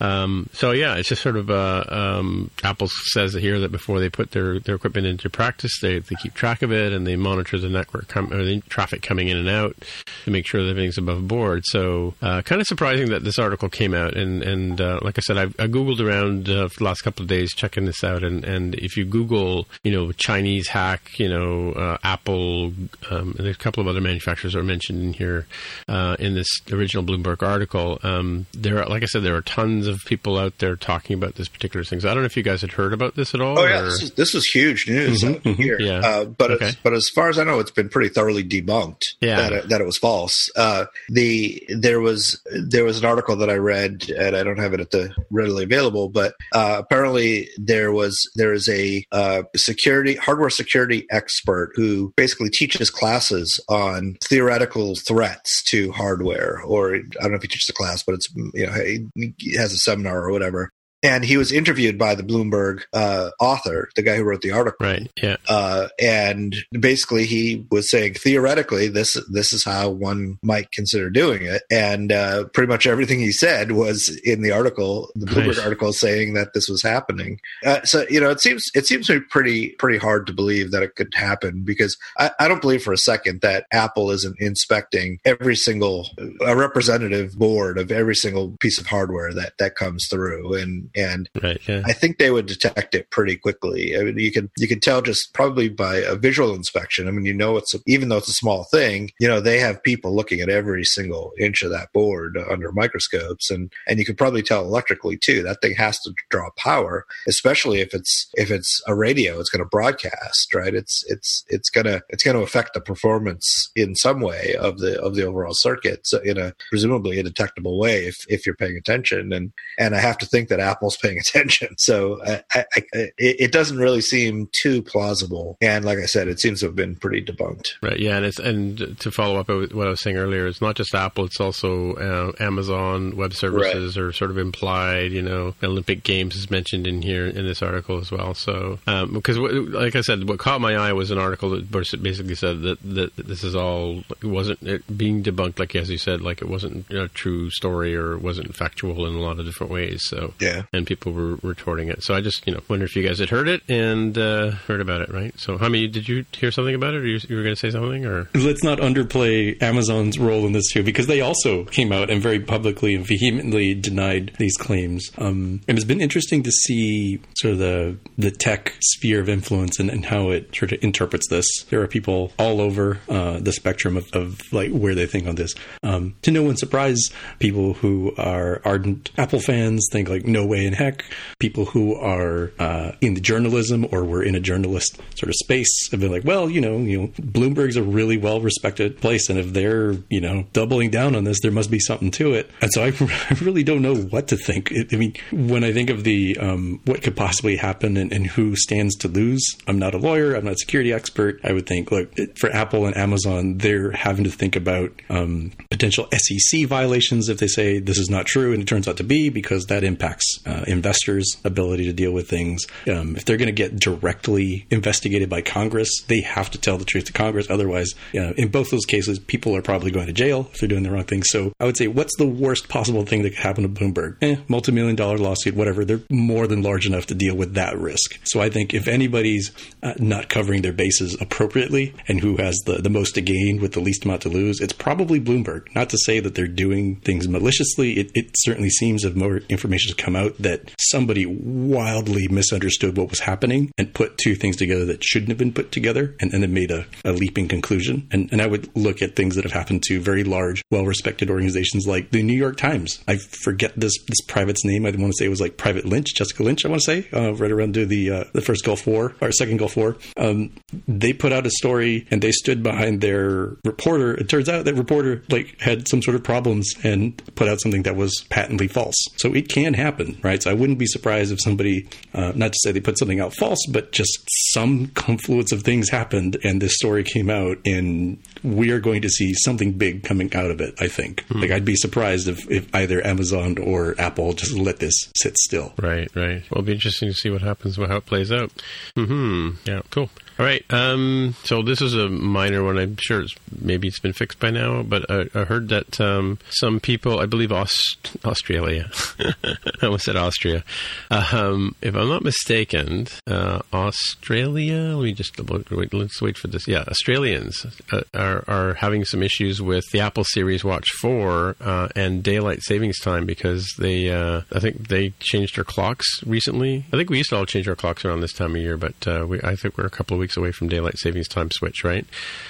um, so yeah, it's just sort of uh, um, Apple says here that before they put their, their equipment into practice, they, they keep track of it and they monitor the network com- or the traffic coming in and out to make sure that everything's above board. So uh, kind of surprising that this article came out. And, and uh, like I said, I've, I googled around uh, for the last couple of days checking this out. And, and if you Google, you know, Chinese hack, you know, uh, Apple, um, and there's a couple of other manufacturers are mentioned in here uh, in this original Bloomberg article. Um, there, are, like I said, there are tons of people out there talking about this particular thing. So I don't know if you guys had heard about this at all. Oh yeah, this is, this is huge news mm-hmm, mm-hmm, here. Yeah. Uh, but okay. but as far as I know, it's been pretty thoroughly debunked yeah. that it, that it was false. Uh, the there was there was an article that I read, and I don't have it at the readily available, but uh, apparently there was there is a uh, security hardware security expert who basically teaches classes on theoretical threats to hardware, or I don't know if he teaches a class, but it's you know he has a seminar or whatever and he was interviewed by the Bloomberg uh, author, the guy who wrote the article. Right. Yeah. Uh, and basically, he was saying theoretically, this this is how one might consider doing it, and uh, pretty much everything he said was in the article, the Bloomberg nice. article, saying that this was happening. Uh, so you know, it seems it seems to be pretty pretty hard to believe that it could happen because I, I don't believe for a second that Apple isn't inspecting every single a representative board of every single piece of hardware that that comes through and and right, yeah. I think they would detect it pretty quickly. I mean, you can you can tell just probably by a visual inspection. I mean, you know, it's a, even though it's a small thing, you know, they have people looking at every single inch of that board under microscopes, and and you can probably tell electrically too. That thing has to draw power, especially if it's if it's a radio, it's going to broadcast, right? It's it's it's gonna it's going to affect the performance in some way of the of the overall circuit, so in a presumably a detectable way if if you're paying attention. And and I have to think that Apple Apple's paying attention. So I, I, I, it, doesn't really seem too plausible. And like I said, it seems to have been pretty debunked. Right. Yeah. And it's and to follow up what I was saying earlier, it's not just Apple; it's also uh, Amazon Web Services right. are sort of implied. You know, Olympic Games is mentioned in here in this article as well. So um, because like I said, what caught my eye was an article that basically said that that this is all it wasn't it being debunked, like as you said, like it wasn't a true story or it wasn't factual in a lot of different ways. So yeah. And people were retorting it. So I just you know wonder if you guys had heard it and uh, heard about it, right? So many did you hear something about it, or you, you were going to say something, or let's not underplay Amazon's role in this too, because they also came out and very publicly and vehemently denied these claims. Um, and it's been interesting to see sort of the the tech sphere of influence and, and how it sort of interprets this. There are people all over uh, the spectrum of, of, like where they think on this. Um, to no one's surprise, people who are ardent Apple fans think like no way in heck. People who are uh, in the journalism or were in a journalist sort of space have been like, well, you know, you know, Bloomberg's a really well respected place, and if they're you know doubling down on this, there must be something to it. And so I, I really don't know what to think. I mean, when I think of the um, what could possibly happen and, and who stands to lose, I'm not a lawyer, I'm not a security expert. I would think, look, for Apple and Amazon, they're having to think about um, potential SEC violations if they say this is not true and it turns out to be, because that impacts uh, investors' ability to deal with things. Um, if they're going to get directly investigated by Congress, they have to tell the truth to Congress. Otherwise, you know, in both those cases, people are probably going to jail if they're doing the wrong thing. So I would say, what's the worst possible thing that could happen to Bloomberg? Eh, multi million dollar lawsuit, whatever. They're more than large enough to deal with that risk. So I think if anybody's uh, not covering their bases appropriately and who has the, the most to gain with the least amount to lose, it's probably Bloomberg. Not to say that they're doing things maliciously. It, it certainly seems, if more information has come out, that somebody wildly misunderstood what was happening and put two things together that shouldn't have been put together and then it made a, a leaping conclusion. And, and I would look at things that have happened to very large, well respected organizations like the New York Times. I forget this this private's name. I want to say it was like Private Lynch, Jessica Lynch, I want to say, uh, right around the uh, the first Gulf War or second Gulf War. Um, they put out a story and they stood behind their reporter. It turns out that reporter like had some sort of problems and put out something that was patently false. So it can happen, right? So I wouldn't be surprised if somebody, uh, not to say they put something out false, but just some confluence of things happened and this story came out and we are going to see something big coming out of it, I think. Mm-hmm. Like I'd be surprised if, if either Amazon or Apple just let this sit still. Right, right. Well, it'll be interesting to see what happens, how it plays out. Hmm. Yeah. Cool. All right. Um, so this is a minor one. I'm sure it's maybe it's been fixed by now, but I, I heard that um, some people, I believe Aust- Australia, I almost said Austria. Um, if I'm not mistaken, uh, Australia. Let me just wait. Let's wait for this. Yeah, Australians uh, are are having some issues with the Apple Series Watch Four uh, and daylight savings time because they, uh, I think they changed their clocks recently. I think we used to all change our clocks around this time of year, but uh, we, I think we're a couple of weeks away from daylight savings time switch, right?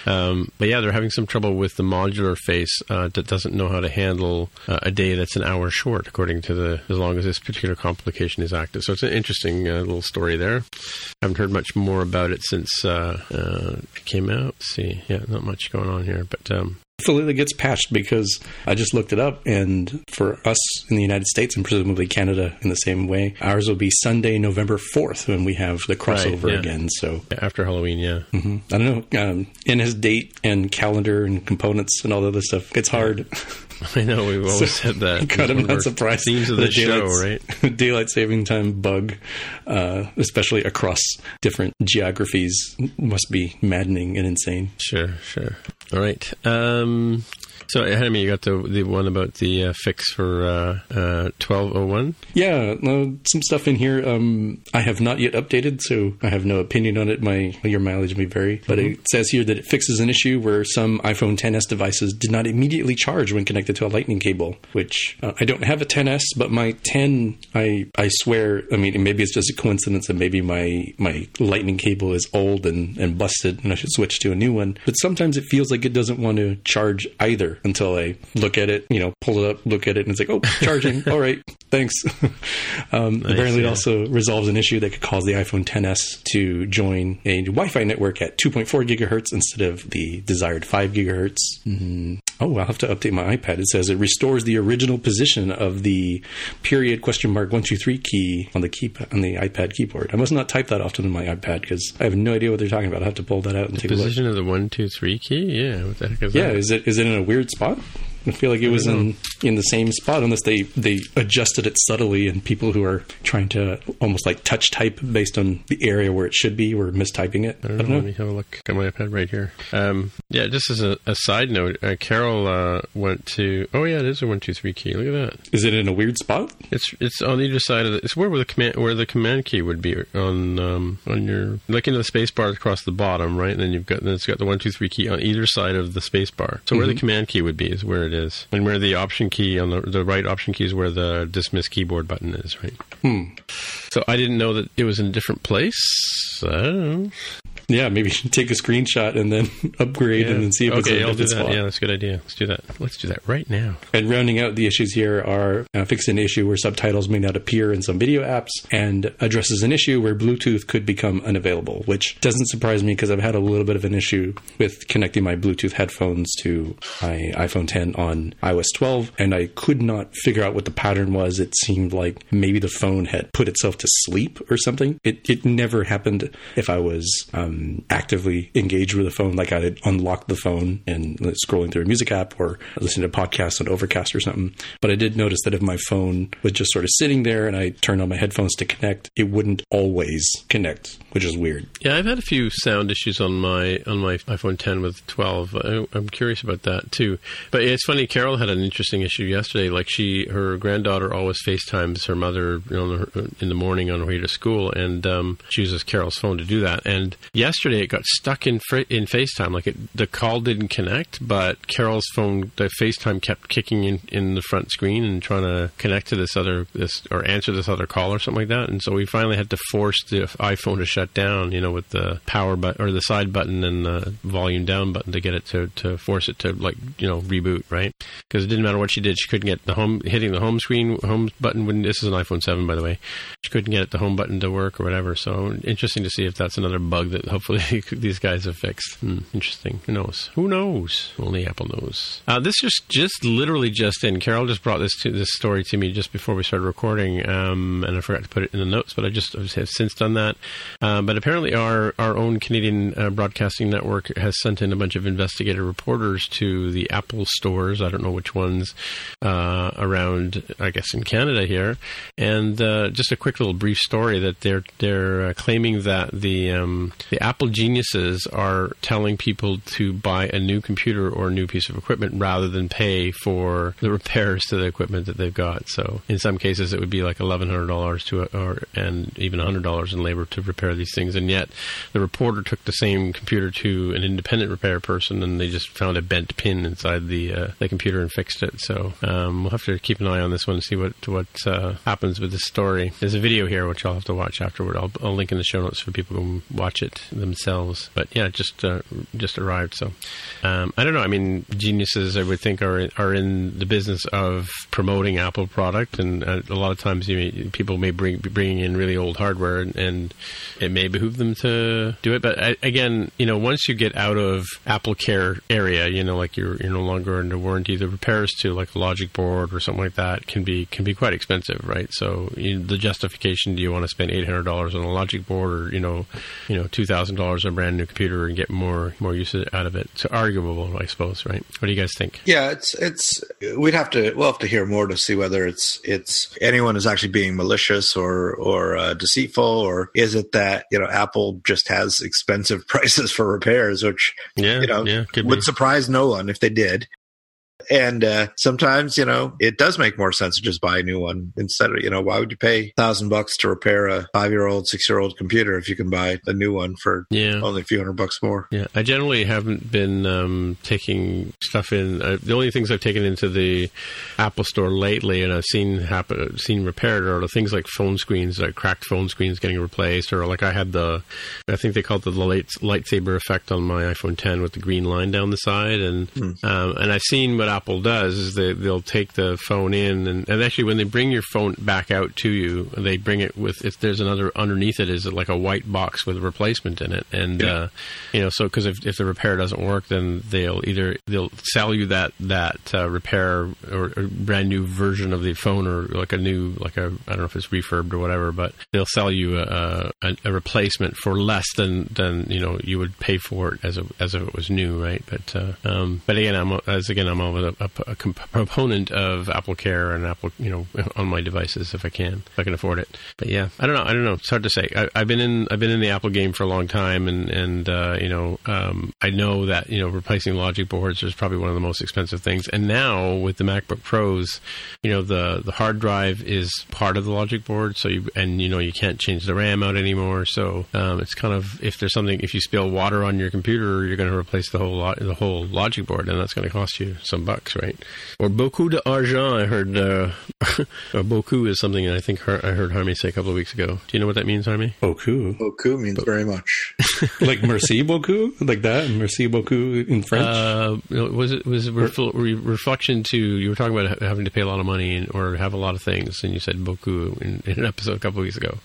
Um, but yeah, they're having some trouble with the modular face uh, that doesn't know how to handle uh, a day that's an hour short, according to the as long as this particular complication is active. So it's an interesting uh, little story there. I haven't heard much more about it since uh, uh, it came out. Let's see, yeah, not much going on here, but um, Hopefully, that gets patched because I just looked it up, and for us in the United States and presumably Canada in the same way, ours will be Sunday, November fourth, when we have the crossover Right, yeah. again. So after Halloween, yeah. hmm I don't know. Um, in his date and calendar and components and all the other stuff, it's hard. I know we've always said that. God, I'm of not surprised. Themes of the, show, right? daylight saving time bug, uh, especially across different geographies, must be maddening and insane. Sure, sure. All right. Um, so, Henry, you got the the one about the uh, fix for uh, twelve oh one. Yeah, no, some stuff in here um, I have not yet updated, so I have no opinion on it. My your mileage may vary, but it says here that it fixes an issue where some iPhone 10s devices did not immediately charge when connected to a Lightning cable. Which uh, I don't have a 10s, but my 10, I I swear, I mean, maybe it's just a coincidence and maybe my my Lightning cable is old and and busted, and I should switch to a new one. But sometimes it feels like it doesn't want to charge either until I look at it, you know, pull it up, look at it, and it's like, oh, charging. All right, thanks. um, apparently, it also resolves an issue that could cause the iPhone 10s to join a Wi-Fi network at 2.4 gigahertz instead of the desired 5 gigahertz. Mm. Oh, I'll have to update my iPad. It says it restores the original position of the period question mark one two three key on the key on the iPad keyboard. I must not type that often on my iPad because I have no idea what they're talking about. I have to pull that out and take a look. Position of the one two three key. Yeah. What the heck is Yeah, that? is it is it in a weird spot? I feel like it was in in the same spot, unless they they adjusted it subtly, and people who are trying to almost like touch type based on the area where it should be were mistyping it. I don't, know. Let me have a look at my iPad right here. Um, yeah, just as a, a side note, uh, Carol uh, went to. Oh yeah, it is a one two three key. Look at that. Is it in a weird spot? It's it's on either side of the. It's where the command where the command key would be on um, on your like into the space bar across the bottom, right? And then you've got then it's got the one two three key on either side of the space bar. So where the command key would be is where it is, and where the option key on the the right option key is where the dismiss keyboard button is, right? Hmm. So I didn't know that it was in a different place. Know. Yeah, maybe take a screenshot and then upgrade and then see if it's okay, in a I'll different that. spot. Yeah, that's a good idea. Let's do that. Let's do that right now. And rounding out the issues here are uh, fix an issue where subtitles may not appear in some video apps, and addresses an issue where Bluetooth could become unavailable, which doesn't surprise me because I've had a little bit of an issue with connecting my Bluetooth headphones to my iPhone 10 on iOS 12, and I could not figure out what the pattern was. It seemed like maybe the phone had put itself to sleep or something. It, it never happened if I was um, actively engaged with the phone, like I had unlocked the phone and scrolling through a music app or listening to podcasts on Overcast or something. But I did notice that if my phone was just sort of sitting there and I turned on my headphones to connect, it wouldn't always connect, which is weird. Yeah, I've had a few sound issues on my on my iPhone 10 with 12. I, I'm curious about that too. But it's funny. Carol had an interesting issue yesterday. Like she, her granddaughter always FaceTimes her mother you know, in the morning on her way to school, and um, she uses Carol's phone to do that. And yesterday it got stuck in in FaceTime. Like it, the call didn't connect, but Carol's phone, the FaceTime kept kicking in in the front screen and trying to connect to this other this or answer this other call or something like that. And so we finally had to force the iPhone to shut down. You know, with the power button or the side button and the volume down button to get it to to force it to like you know reboot right because it didn't matter what she did. She couldn't get the home hitting the home screen home button when this is an iPhone seven by the way. She couldn't get the home button to work or whatever. So interesting to see if that's another bug that hopefully these guys have fixed. Hmm, interesting. Who knows? Who knows? Only Apple knows. Uh, this just just literally just in. Carol just brought this to this story to me just before we started recording, um, and I forgot to put it in the notes, but I just have since done that. Um, but apparently, our our own Canadian uh, Broadcasting Network has sent in a bunch of investigative reporters to the Apple stores. I don't know which ones uh, around. I guess in Canada here, and uh, just a quick little brief story that they're they're uh, claiming that the um, the Apple geniuses are telling people to buy a new computer or a new piece of equipment rather than pay for the repairs to the equipment that they've got. So in some cases, it would be like eleven hundred dollars to or and even hundred dollars in labor to repair these things. And yet, the reporter took the same computer to an independent repair person, and they just found a bent pin inside the uh, the computer and fixed it. So um, we'll have to keep an eye on this one and see what what uh, happens with this story. There's a video here which I'll have to watch afterward. I'll, I'll link in the show notes for people can watch it themselves. But yeah, just uh, just arrived. So um, I don't know. I mean, geniuses I would think are are in the business of promoting Apple product, and uh, a lot of times you may, people may bring be bringing in really old hardware, and, and it may behoove them to do it. But I, again, you know, once you get out of Apple Care area, you know, like you're you're no longer under warranty, the repairs to like a Logic board or something like that can be can be quite expensive, right? So you, the justification: do you want to spend eight hundred dollars on a Logic board, or you know, you know, two thousand dollars on a brand new computer and get more more use out of it? It's arguable, I suppose, right? What do you guys think? Yeah, it's it's we'd have to we'll have to hear more to see whether it's it's anyone is actually being malicious or or uh, deceitful or is it that you know Apple just has expensive prices for repairs, which Yeah, you know yeah, would be. surprise no one if they did. And uh, sometimes, you know, it does make more sense to just buy a new one instead of, you know, why would you pay a thousand bucks to repair a five year old, six year old computer if you can buy a new one for Yeah. only a few hundred bucks more? Yeah, I generally haven't been um, taking stuff in. Uh, the only things I've taken into the Apple Store lately, and I've seen happen, seen repaired, are the things like phone screens, like cracked phone screens getting replaced, or like I had the, I think they called it the light, lightsaber effect on my iPhone 10 with the green line down the side, and um, and I've seen what Apple does is they they'll take the phone in, and, and actually when they bring your phone back out to you, they bring it with if there's another underneath it is like a white box with a replacement in it, and Yeah. uh, you know so because if, if the repair doesn't work then they'll either they'll sell you that that uh, repair or, or brand new version of the phone or like a new like a I don't know if it's refurbed or whatever but they'll sell you a, a, a replacement for less than than you know you would pay for it as a, as if it was new right but uh, um, but again I'm as again I'm of a, a, a component of Apple Care and Apple, you know, on my devices if I can, if I can afford it. But yeah, I don't know. I don't know. It's hard to say. I, have been in I've been in the Apple game for a long time, and and uh, you know, um, I know that you know replacing logic boards is probably one of the most expensive things. And now with the MacBook Pros, you know, the the hard drive is part of the logic board, so you and you know you can't change the RAM out anymore. So um, it's kind of if there's something if you spill water on your computer, you're going to replace the whole lo- the whole logic board, and that's going to cost you some bucks, right? Or beaucoup d'argent. I heard uh, beaucoup is something I think I heard Harmy say a couple of weeks ago. Do you know what that means, Harmy? Beaucoup. Beaucoup means very much. like merci beaucoup, like that. Merci beaucoup in French. Uh, was it was it refl- re- reflection to you were talking about having to pay a lot of money and, or have a lot of things, and you said beaucoup in, in an episode a couple of weeks ago.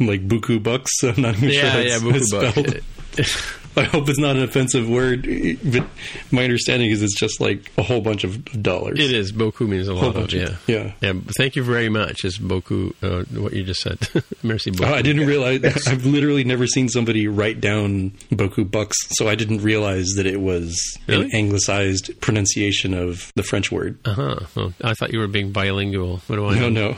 Like beaucoup bucks. I'm not even yeah, sure yeah, beaucoup bucks. I hope it's not an offensive word, but my understanding is it's just like a whole bunch of dollars. It is. Boku means a lot of, yeah. Of, yeah. Yeah. Thank you very much is boku uh, what you just said. Merci beaucoup. Oh, I didn't realize, I've literally never seen somebody write down boku bucks, so I didn't realize that it was really? an anglicized pronunciation of the French word. Uh huh. Well, I thought you were being bilingual. What do I know? No, no.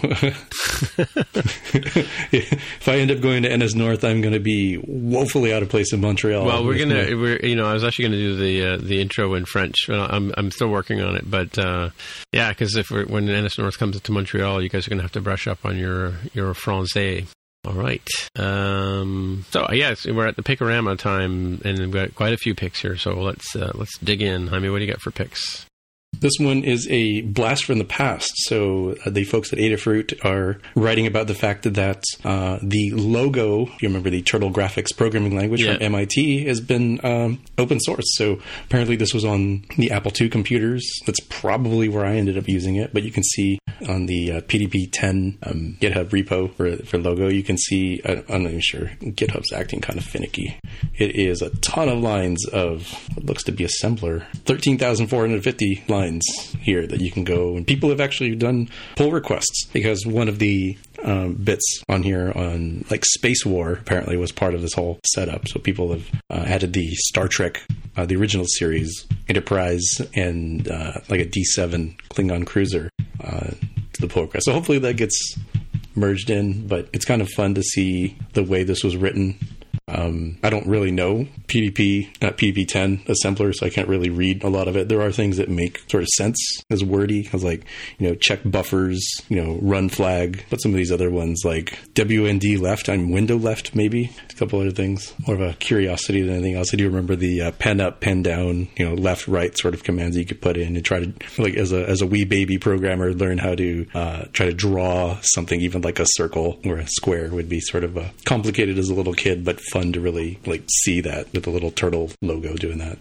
if I end up going to NSNorth, I'm going to be woefully out of place in Montreal. Well, we're gonna, we're you know, I was actually gonna do the uh, the intro in French. I'm I'm still working on it, but uh, yeah, because if when NSNorth comes to Montreal, you guys are gonna have to brush up on your your français. All right. Um, so yes, we're at the Pickorama time, and we've got quite a few picks here. So let's uh, let's dig in. I mean, what do you got for picks? This one is a blast from the past. So uh, the folks at Adafruit are writing about the fact that uh, the logo, you remember the Turtle Graphics programming language yeah. from MIT, has been um, open source. So apparently this was on the Apple II computers. That's probably where I ended up using it. But you can see on the uh, PDP-10 um, GitHub repo for, for logo, you can see, I, I'm not even sure, GitHub's acting kind of finicky. It is a ton of lines of what looks to be assembler, 13,450 lines lines here that you can go and people have actually done pull requests because one of the um, bits on here on like space war apparently was part of this whole setup. So people have uh, added the star trek uh, the original series enterprise and uh, like a d7 klingon cruiser uh, to the pull request. So hopefully that gets merged in but it's kind of fun to see the way this was written um, I don't really know PDP, not PDP-10 assembler, so I can't really read a lot of it. There are things that make sort of sense as wordy, as like, you know, check buffers, you know, run flag, but some of these other ones like WND left I'm window left, maybe a couple other things. More of a curiosity than anything else. I do remember the uh, pen up, pen down, you know, left, right sort of commands you could put in and try to, like, as a as a wee baby programmer, learn how to uh, try to draw something, even like a circle or a square would be sort of uh, complicated as a little kid, but fun to really like see that with the little turtle logo doing that.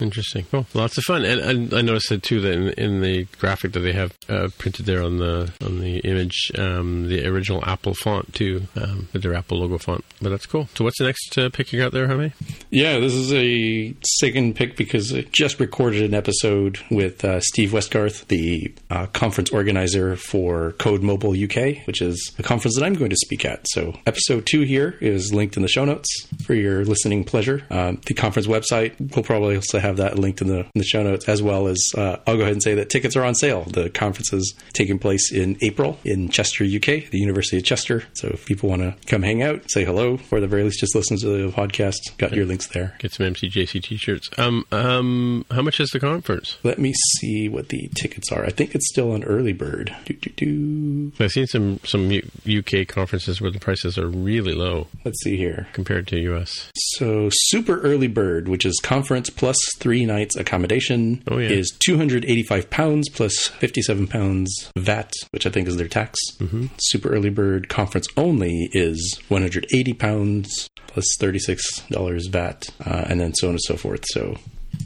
Interesting. Cool. Lots of fun. And, and I noticed it too that in, in the graphic that they have uh, printed there on the on the image, um, the original Apple font too, um, with their Apple logo font. But that's cool. So what's the next uh, pick you got there, Jaime? Yeah, this is a second pick because I just recorded an episode with uh, Steve Westgarth, the uh, conference organizer for Code Mobile UK, which is the conference that I'm going to speak at. So episode two here is linked in the show notes for your listening pleasure. Um, the conference website will probably also have have that linked in the, in the show notes, as well as uh, I'll go ahead and say that tickets are on sale. The conference is taking place in April in Chester, UK, the University of Chester. So if people want to come hang out, say hello, or at the very least just listen to the podcast, got your links there. Get some MTJC t-shirts. Um, um, how much is the conference? Let me see what the tickets are. I think it's still an early bird. Do, do, do. I've seen some some UK conferences where the prices are really low. Let's see here compared to US. So super early bird, which is conference plus three nights accommodation oh, yeah. is 285 pounds plus 57 pounds VAT, which I think is their tax. Mm-hmm. Super early bird conference only is 180 pounds plus $36 VAT, uh, and then so on and so forth. So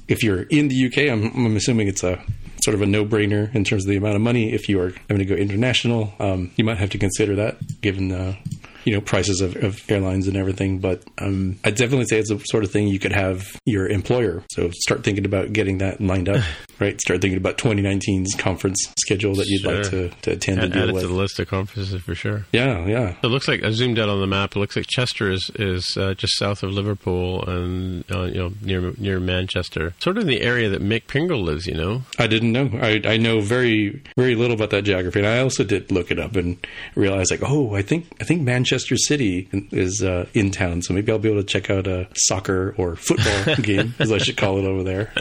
if you're in the UK, I'm, I'm assuming it's a sort of a no-brainer in terms of the amount of money. If you are having to go international, um, you might have to consider that, given uh, you know prices of, of airlines and everything. But um, I'd definitely say it's the sort of thing you could have your employer. So start thinking about getting that lined up right? Start thinking about 2019's conference schedule that you'd like to, to attend Add, and add it with. to the list of conferences for sure. yeah, yeah. It looks like I zoomed out on the map. It looks like Chester is is uh, just south of Liverpool and uh, you know near near Manchester, sort of in the area that Mick Pringle lives. You know, I didn't know. I, I know very very little about that geography, and I also did look it up and realize like, oh, I think I think Manchester City is uh, in town, so maybe I'll be able to check out a soccer or football game, as I should call it over there.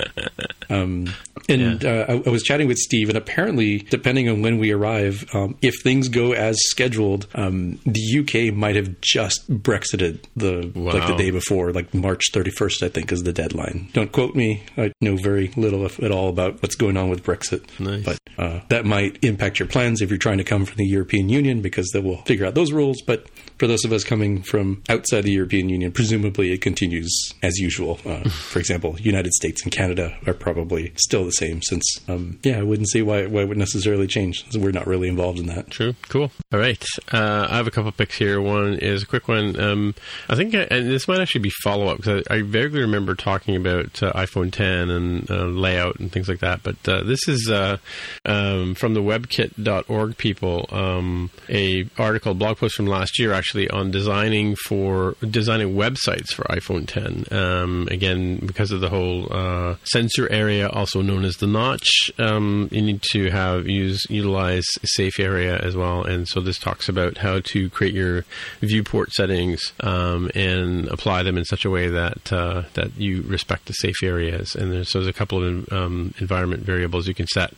Um, and uh, I, I was chatting with Steve, and apparently, depending on when we arrive, um, if things go as scheduled, um, the UK might have just Brexited the like the day before, like March 31st, I think is the deadline. Don't quote me; I know very little if at all about what's going on with Brexit. Nice. But uh, that might impact your plans if you're trying to come from the European Union, because they will figure out those rules. But for those of us coming from outside the European Union, presumably it continues as usual. Uh, for example, United States and Canada are probably still the same. Since, um, yeah, I wouldn't see why, why it would necessarily change. We're not really involved in that. True. Cool. All right. Uh, I have a couple picks here. One is a quick one. Um, I think, I, and this might actually be follow up because I, I vaguely remember talking about uh, iPhone 10 and uh, layout and things like that. But uh, this is uh, um, from the WebKit.org people, um, a article, blog post from last year actually on designing for designing websites for iPhone 10. Um, again, because of the whole uh, sensor area, also known as the notch, um, you need to have use utilize safe area as well. And so this talks about how to create your viewport settings um, and apply them in such a way that uh, that you respect the safe areas. And there's, so there's a couple of um, environment variables you can set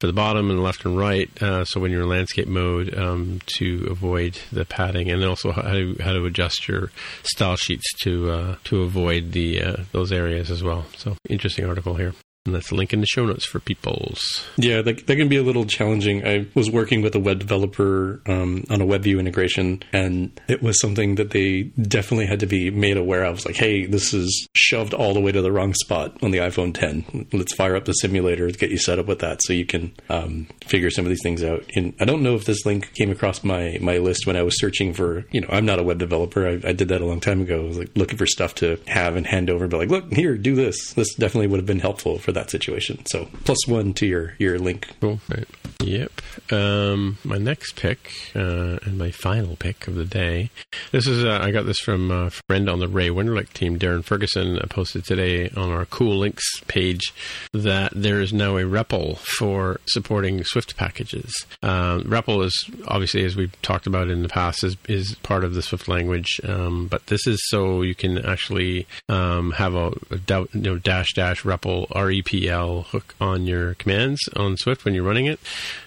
for the bottom and left and right. Uh, so when you're in landscape mode, um, to avoid the padding, and also how to how to adjust your style sheets to uh, to avoid the uh, those areas as well. So interesting article here. And that's a link in the show notes for peoples. Yeah, that, that can be a little challenging. I was working with a web developer um, on a WebView integration, and it was something that they definitely had to be made aware of. It's like, hey, this is shoved all the way to the wrong spot on the iPhone 10. Let's fire up the simulator to get you set up with that so you can um, figure some of these things out. And I don't know if this link came across my, my list when I was searching for, you know, I'm not a web developer. I, I did that a long time ago. I was like looking for stuff to have and hand over, but like, look, here, do this. This definitely would have been helpful for that situation. So plus one to your, your link. Cool. Right. Yep. Um, my next pick uh, and my final pick of the day. This is uh, I got this from a friend on the Ray Wenderlich team, Darren Ferguson, uh, posted today on our Cool Links page that there is now a REPL for supporting Swift packages. Um, REPL is obviously, as we've talked about in the past, is is part of the Swift language, um, but this is so you can actually um, have a, a dou- you know dash dash REPL R E P L hook on your commands on Swift when you're running it.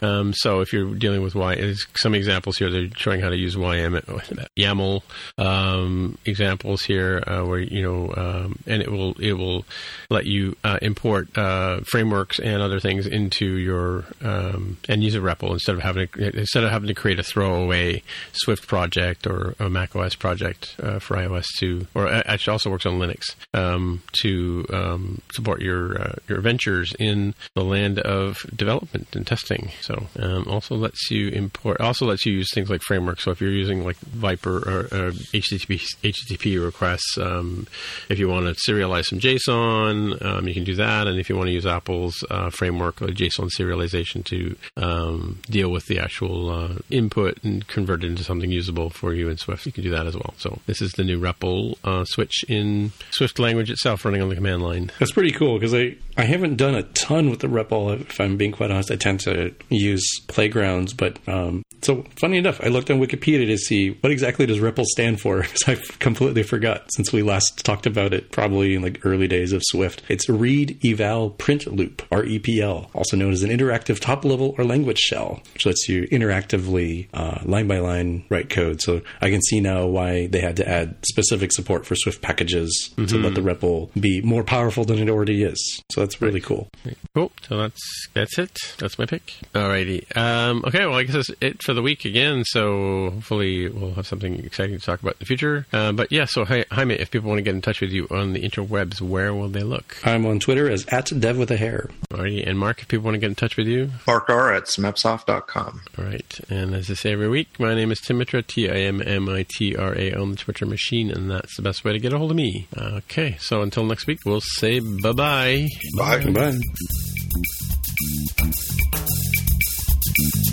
Um, so if you're dealing with Y, some examples here. They're showing how to use YAML um, examples here, uh, where you know, um, and it will it will let you uh, import uh, frameworks and other things into your um, and use a REPL instead of having to, instead of having to create a throwaway Swift project or a Mac OS project uh, for iOS to, or actually also works on Linux um, to um, support your uh, your ventures in the land of development and testing. So um, also lets you import, also lets you use things like frameworks. So if you're using like Viper or, or HTTP HTTP requests, um, if you want to serialize some JSON, um, you can do that. And if you want to use Apple's uh, framework, uh, JSON serialization to um, deal with the actual uh, input and convert it into something usable for you in Swift, you can do that as well. So this is the new REPL uh, switch in Swift language itself, running on the command line. That's pretty cool because I, I haven't done a ton with the REPL. If I'm being quite honest, I tend to use playgrounds. But um, so funny enough, I looked on Wikipedia to see what exactly does REPL stand for because I completely forgot since we last talked about it, probably in like early days of Swift. It's Read Eval Print Loop (REPL), also known as an interactive top level or language shell, which lets you interactively uh, line by line write code. So I can see now why they had to add specific support for Swift packages to let the REPL be more powerful than it already is. So that's really cool. Cool. So that's that's it. That's my pick. Alrighty. Um, okay. Well, I guess that's it for the week again. So hopefully we'll have something exciting to talk about in the future. Uh, but yeah. So hi, Jaime, if people want to get in touch with you on the interwebs, where will they look? I'm on Twitter as at dev with a hair. Alrighty. And Mark, if people want to get in touch with you, Mark R at smapsoft.com. all right. And as I say every week, my name is Timitra, T I M M I T R A on the Twitter machine, and that's the best way to get a hold of me. Okay. So until next week, we'll say bye bye. Bye. Bye.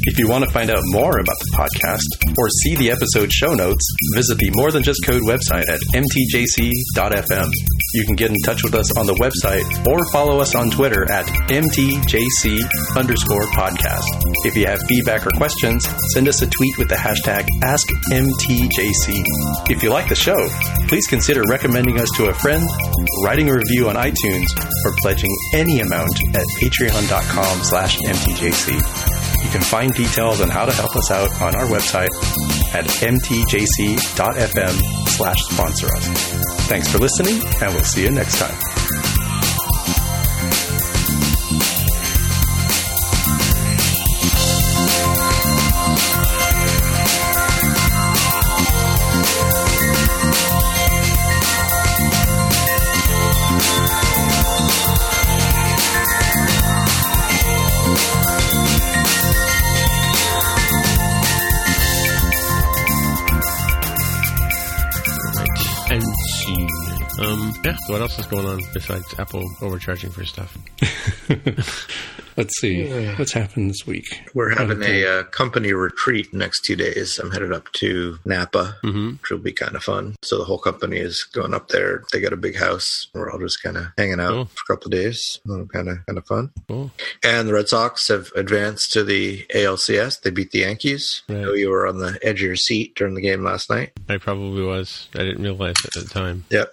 If you want to find out more about the podcast or see the episode show notes, visit the More Than Just Code website at mtjc.fm. You can get in touch with us on the website or follow us on Twitter at mtjc underscore podcast. If you have feedback or questions, send us a tweet with the hashtag AskMTJC. If you like the show, please consider recommending us to a friend, writing a review on iTunes, or pledging any amount at patreon.com slash mtjc. You can find details on how to help us out on our website at mtjc.fm slash sponsor us. Thanks for listening, and we'll see you next time. Yeah, what else is going on besides Apple overcharging for stuff? Let's see. What's happened this week? We're having a uh, company retreat next two days. I'm headed up to Napa, which will be kind of fun. So the whole company is going up there. They got a big house. We're all just kind of hanging out Cool. for a couple of days. Kind of kind of fun. Cool. And the Red Sox have advanced to the ALCS. They beat the Yankees. I know you were on the edge of your seat during the game last night. I probably was. I didn't realize it at the time. Yep.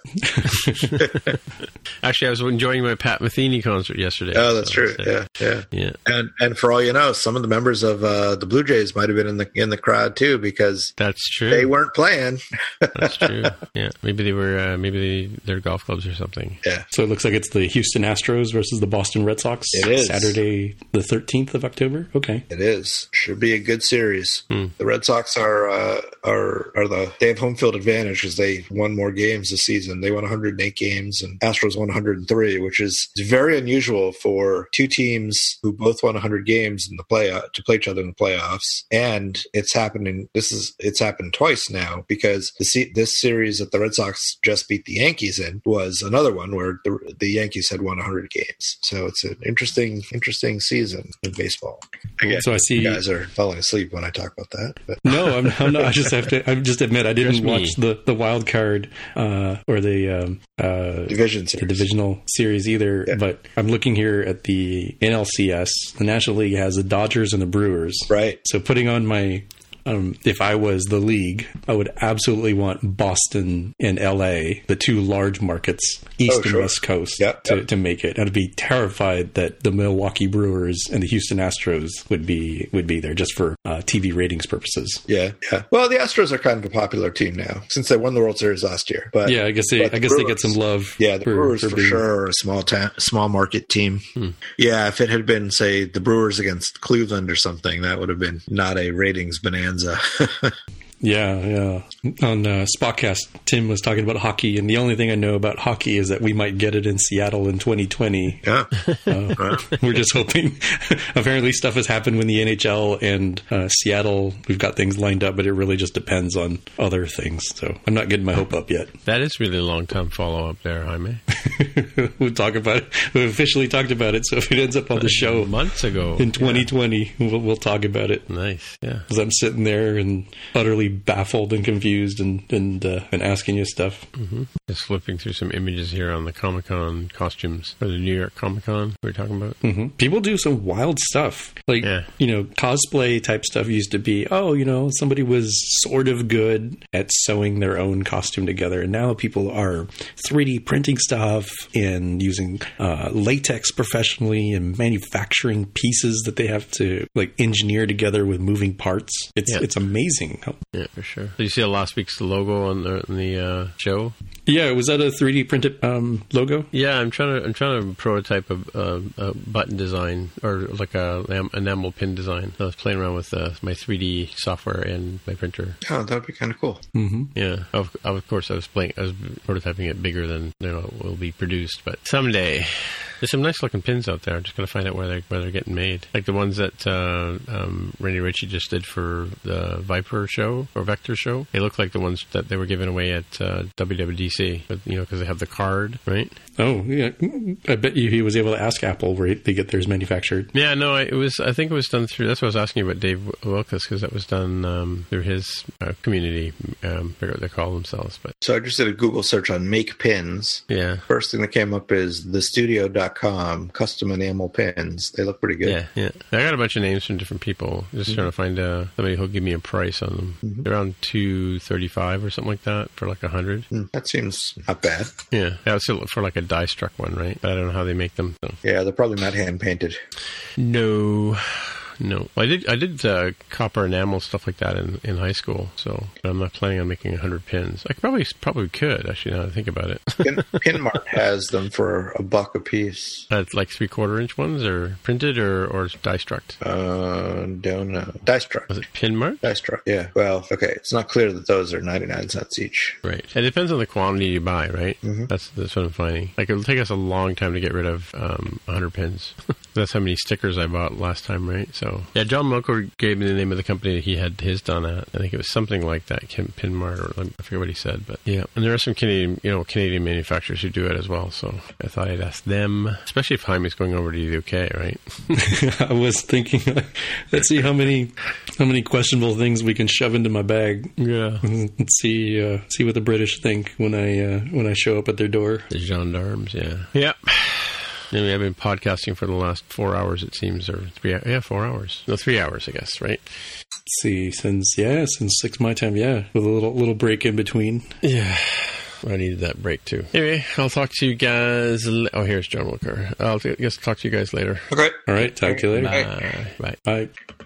Actually, I was enjoying my Pat Metheny concert yesterday. Oh, that's so true. it's, uh, Yeah, yeah. Yeah. And and for all you know, some of the members of uh, the Blue Jays might have been in the in the crowd too because That's true. they weren't playing. That's true. Yeah. Maybe they were, uh, maybe they, they're golf clubs or something. Yeah. So it looks like it's the Houston Astros versus the Boston Red Sox. It is. Saturday, the 13th of October. Okay. It is. Should be a good series. The Red Sox are uh, are are the they have home field advantage because they won more games this season. They won 108 games, and Astros 103, which is very unusual for two teams who both won 100 games in the play to play each other in the playoffs. And it's happening. This is it's happened twice now because the se- this series that the Red Sox just beat the Yankees in was another one where the the Yankees had won 100 games. So it's an interesting interesting season in baseball. Again, So I see. you guys are falling asleep when I talk about that. But No, I'm, I'm not. I just have to. I just admit I didn't watch the the wild card uh, or the um, uh, division the divisional series either. Yeah. But I'm looking here at the NLCS. The National League has the Dodgers and the Brewers. Right. So putting on my, um, if I was the league, I would absolutely want Boston and LA, the two large markets, East Oh, and sure. West Coast, Yep, to, yep. to make it. I'd be terrified that the Milwaukee Brewers and the Houston Astros would be would be there just for uh, TV ratings purposes. Yeah, yeah. Well, the Astros are kind of a popular team now since they won the World Series last year. But Yeah, I guess they the I guess they get some love. Yeah, the Brewers for, being- sure are a small ta- small market team. Hmm. Yeah, if it had been say the Brewers against Cleveland or something, that would have been not a ratings bonanza. Bonanza. Yeah, yeah. On uh, Spotcast, Tim was talking about hockey, and the only thing I know about hockey is that we might get it in Seattle in 2020. yeah. We're just hoping. Apparently, stuff has happened with the NHL and uh, Seattle. We've got things lined up, but it really just depends on other things. So I'm not getting my hope up yet. That is really a long time follow up there, Jaime. we'll talk about it. We've officially talked about it. So if it ends up on the show Months ago. in 2020, we'll, we'll talk about it. Nice. Yeah. Because I'm sitting there and utterly baffled and confused and and uh, and asking you stuff. Just flipping through some images here on the Comic Con costumes for the New York Comic Con we were talking about. hmm People do some wild stuff, like Yeah. you know, cosplay type stuff used to be. Oh, you know, somebody was sort of good at sewing their own costume together, and now people are 3D printing stuff and using uh, latex professionally and manufacturing pieces that they have to like engineer together with moving parts. It's Yeah. it's amazing. how- Yeah, for sure. Did you see last week's logo on the, on the uh, show? Yeah, was that a 3D printed um, logo? Yeah, I'm trying to I'm trying to prototype a, a, a button design or like a lam- enamel pin design. I was playing around with uh, my 3D software and my printer. Oh, that would be kind of cool. Yeah, of, of course I was playing. I was prototyping it bigger than you know it will be produced, but someday There's some nice looking pins out there. I'm just gonna find out where they where they're getting made. Like the ones that uh, um, Randy Ritchie just did for the Viper show or Vector show. They look like the ones that they were giving away at uh, WWDC. But, you know, because they have the card, right? Oh, yeah. I bet you he was able to ask Apple where they get theirs manufactured. Yeah, no, it was. I think it was done through. That's what I was asking you about Dave Wilkes because that was done um, through his uh, community. Um, I forget what they call themselves, but So I just did a Google search on make pins. yeah, First thing that came up is thestudio.com custom enamel pins. They look pretty good. Yeah, yeah. I got a bunch of names from different people. Just trying to find uh, somebody who'll give me a price on them. They're around two thirty-five or something like that for like a hundred. Hmm, That seems not bad. Yeah, that was still for like a die struck one, right? But I don't know how they make them. So. Yeah, they're probably not hand painted. No. No, I did. I did uh, copper enamel stuff like that in, in high school. So but I'm not planning on making hundred pins. I probably probably could actually. Now that I think about it, Pin, Pinmart has them for a buck a piece. uh, like three quarter inch ones, or printed, or or die struck. Uh, don't know. Die struck. Was it Pinmart? Die struck. Yeah. Well, okay. It's not clear that those are 99 cents each. Right. It depends on the quantity you buy, right? That's that's what I'm finding. Like it'll take us a long time to get rid of um, 100 pins. that's how many stickers I bought last time, right? So yeah, John Wilker gave me the name of the company that he had his done at. I think it was something like that, Kim Pinmart, or I forget what he said, but yeah. And there are some Canadian, you know, Canadian manufacturers who do it as well. So I thought I'd ask them, especially if Jaime's going over to the UK, right? I was thinking, let's see how many how many questionable things we can shove into my bag. yeah. Let's see uh, see what the British think when I uh, when I show up at their door. The gendarmes, yeah. Yep. I mean, I've been podcasting for the last four hours, it seems, or three, yeah, four hours. No, three hours, I guess, right? Let's see, since yeah, since six my time, yeah, with a little little break in between. Yeah. I needed that break too. Anyway, I'll talk to you guys. l- Oh, here's John Wilker. I'll t- guess talk to you guys later. Okay. All right, talk to you later. Bye. Bye. Bye. Bye.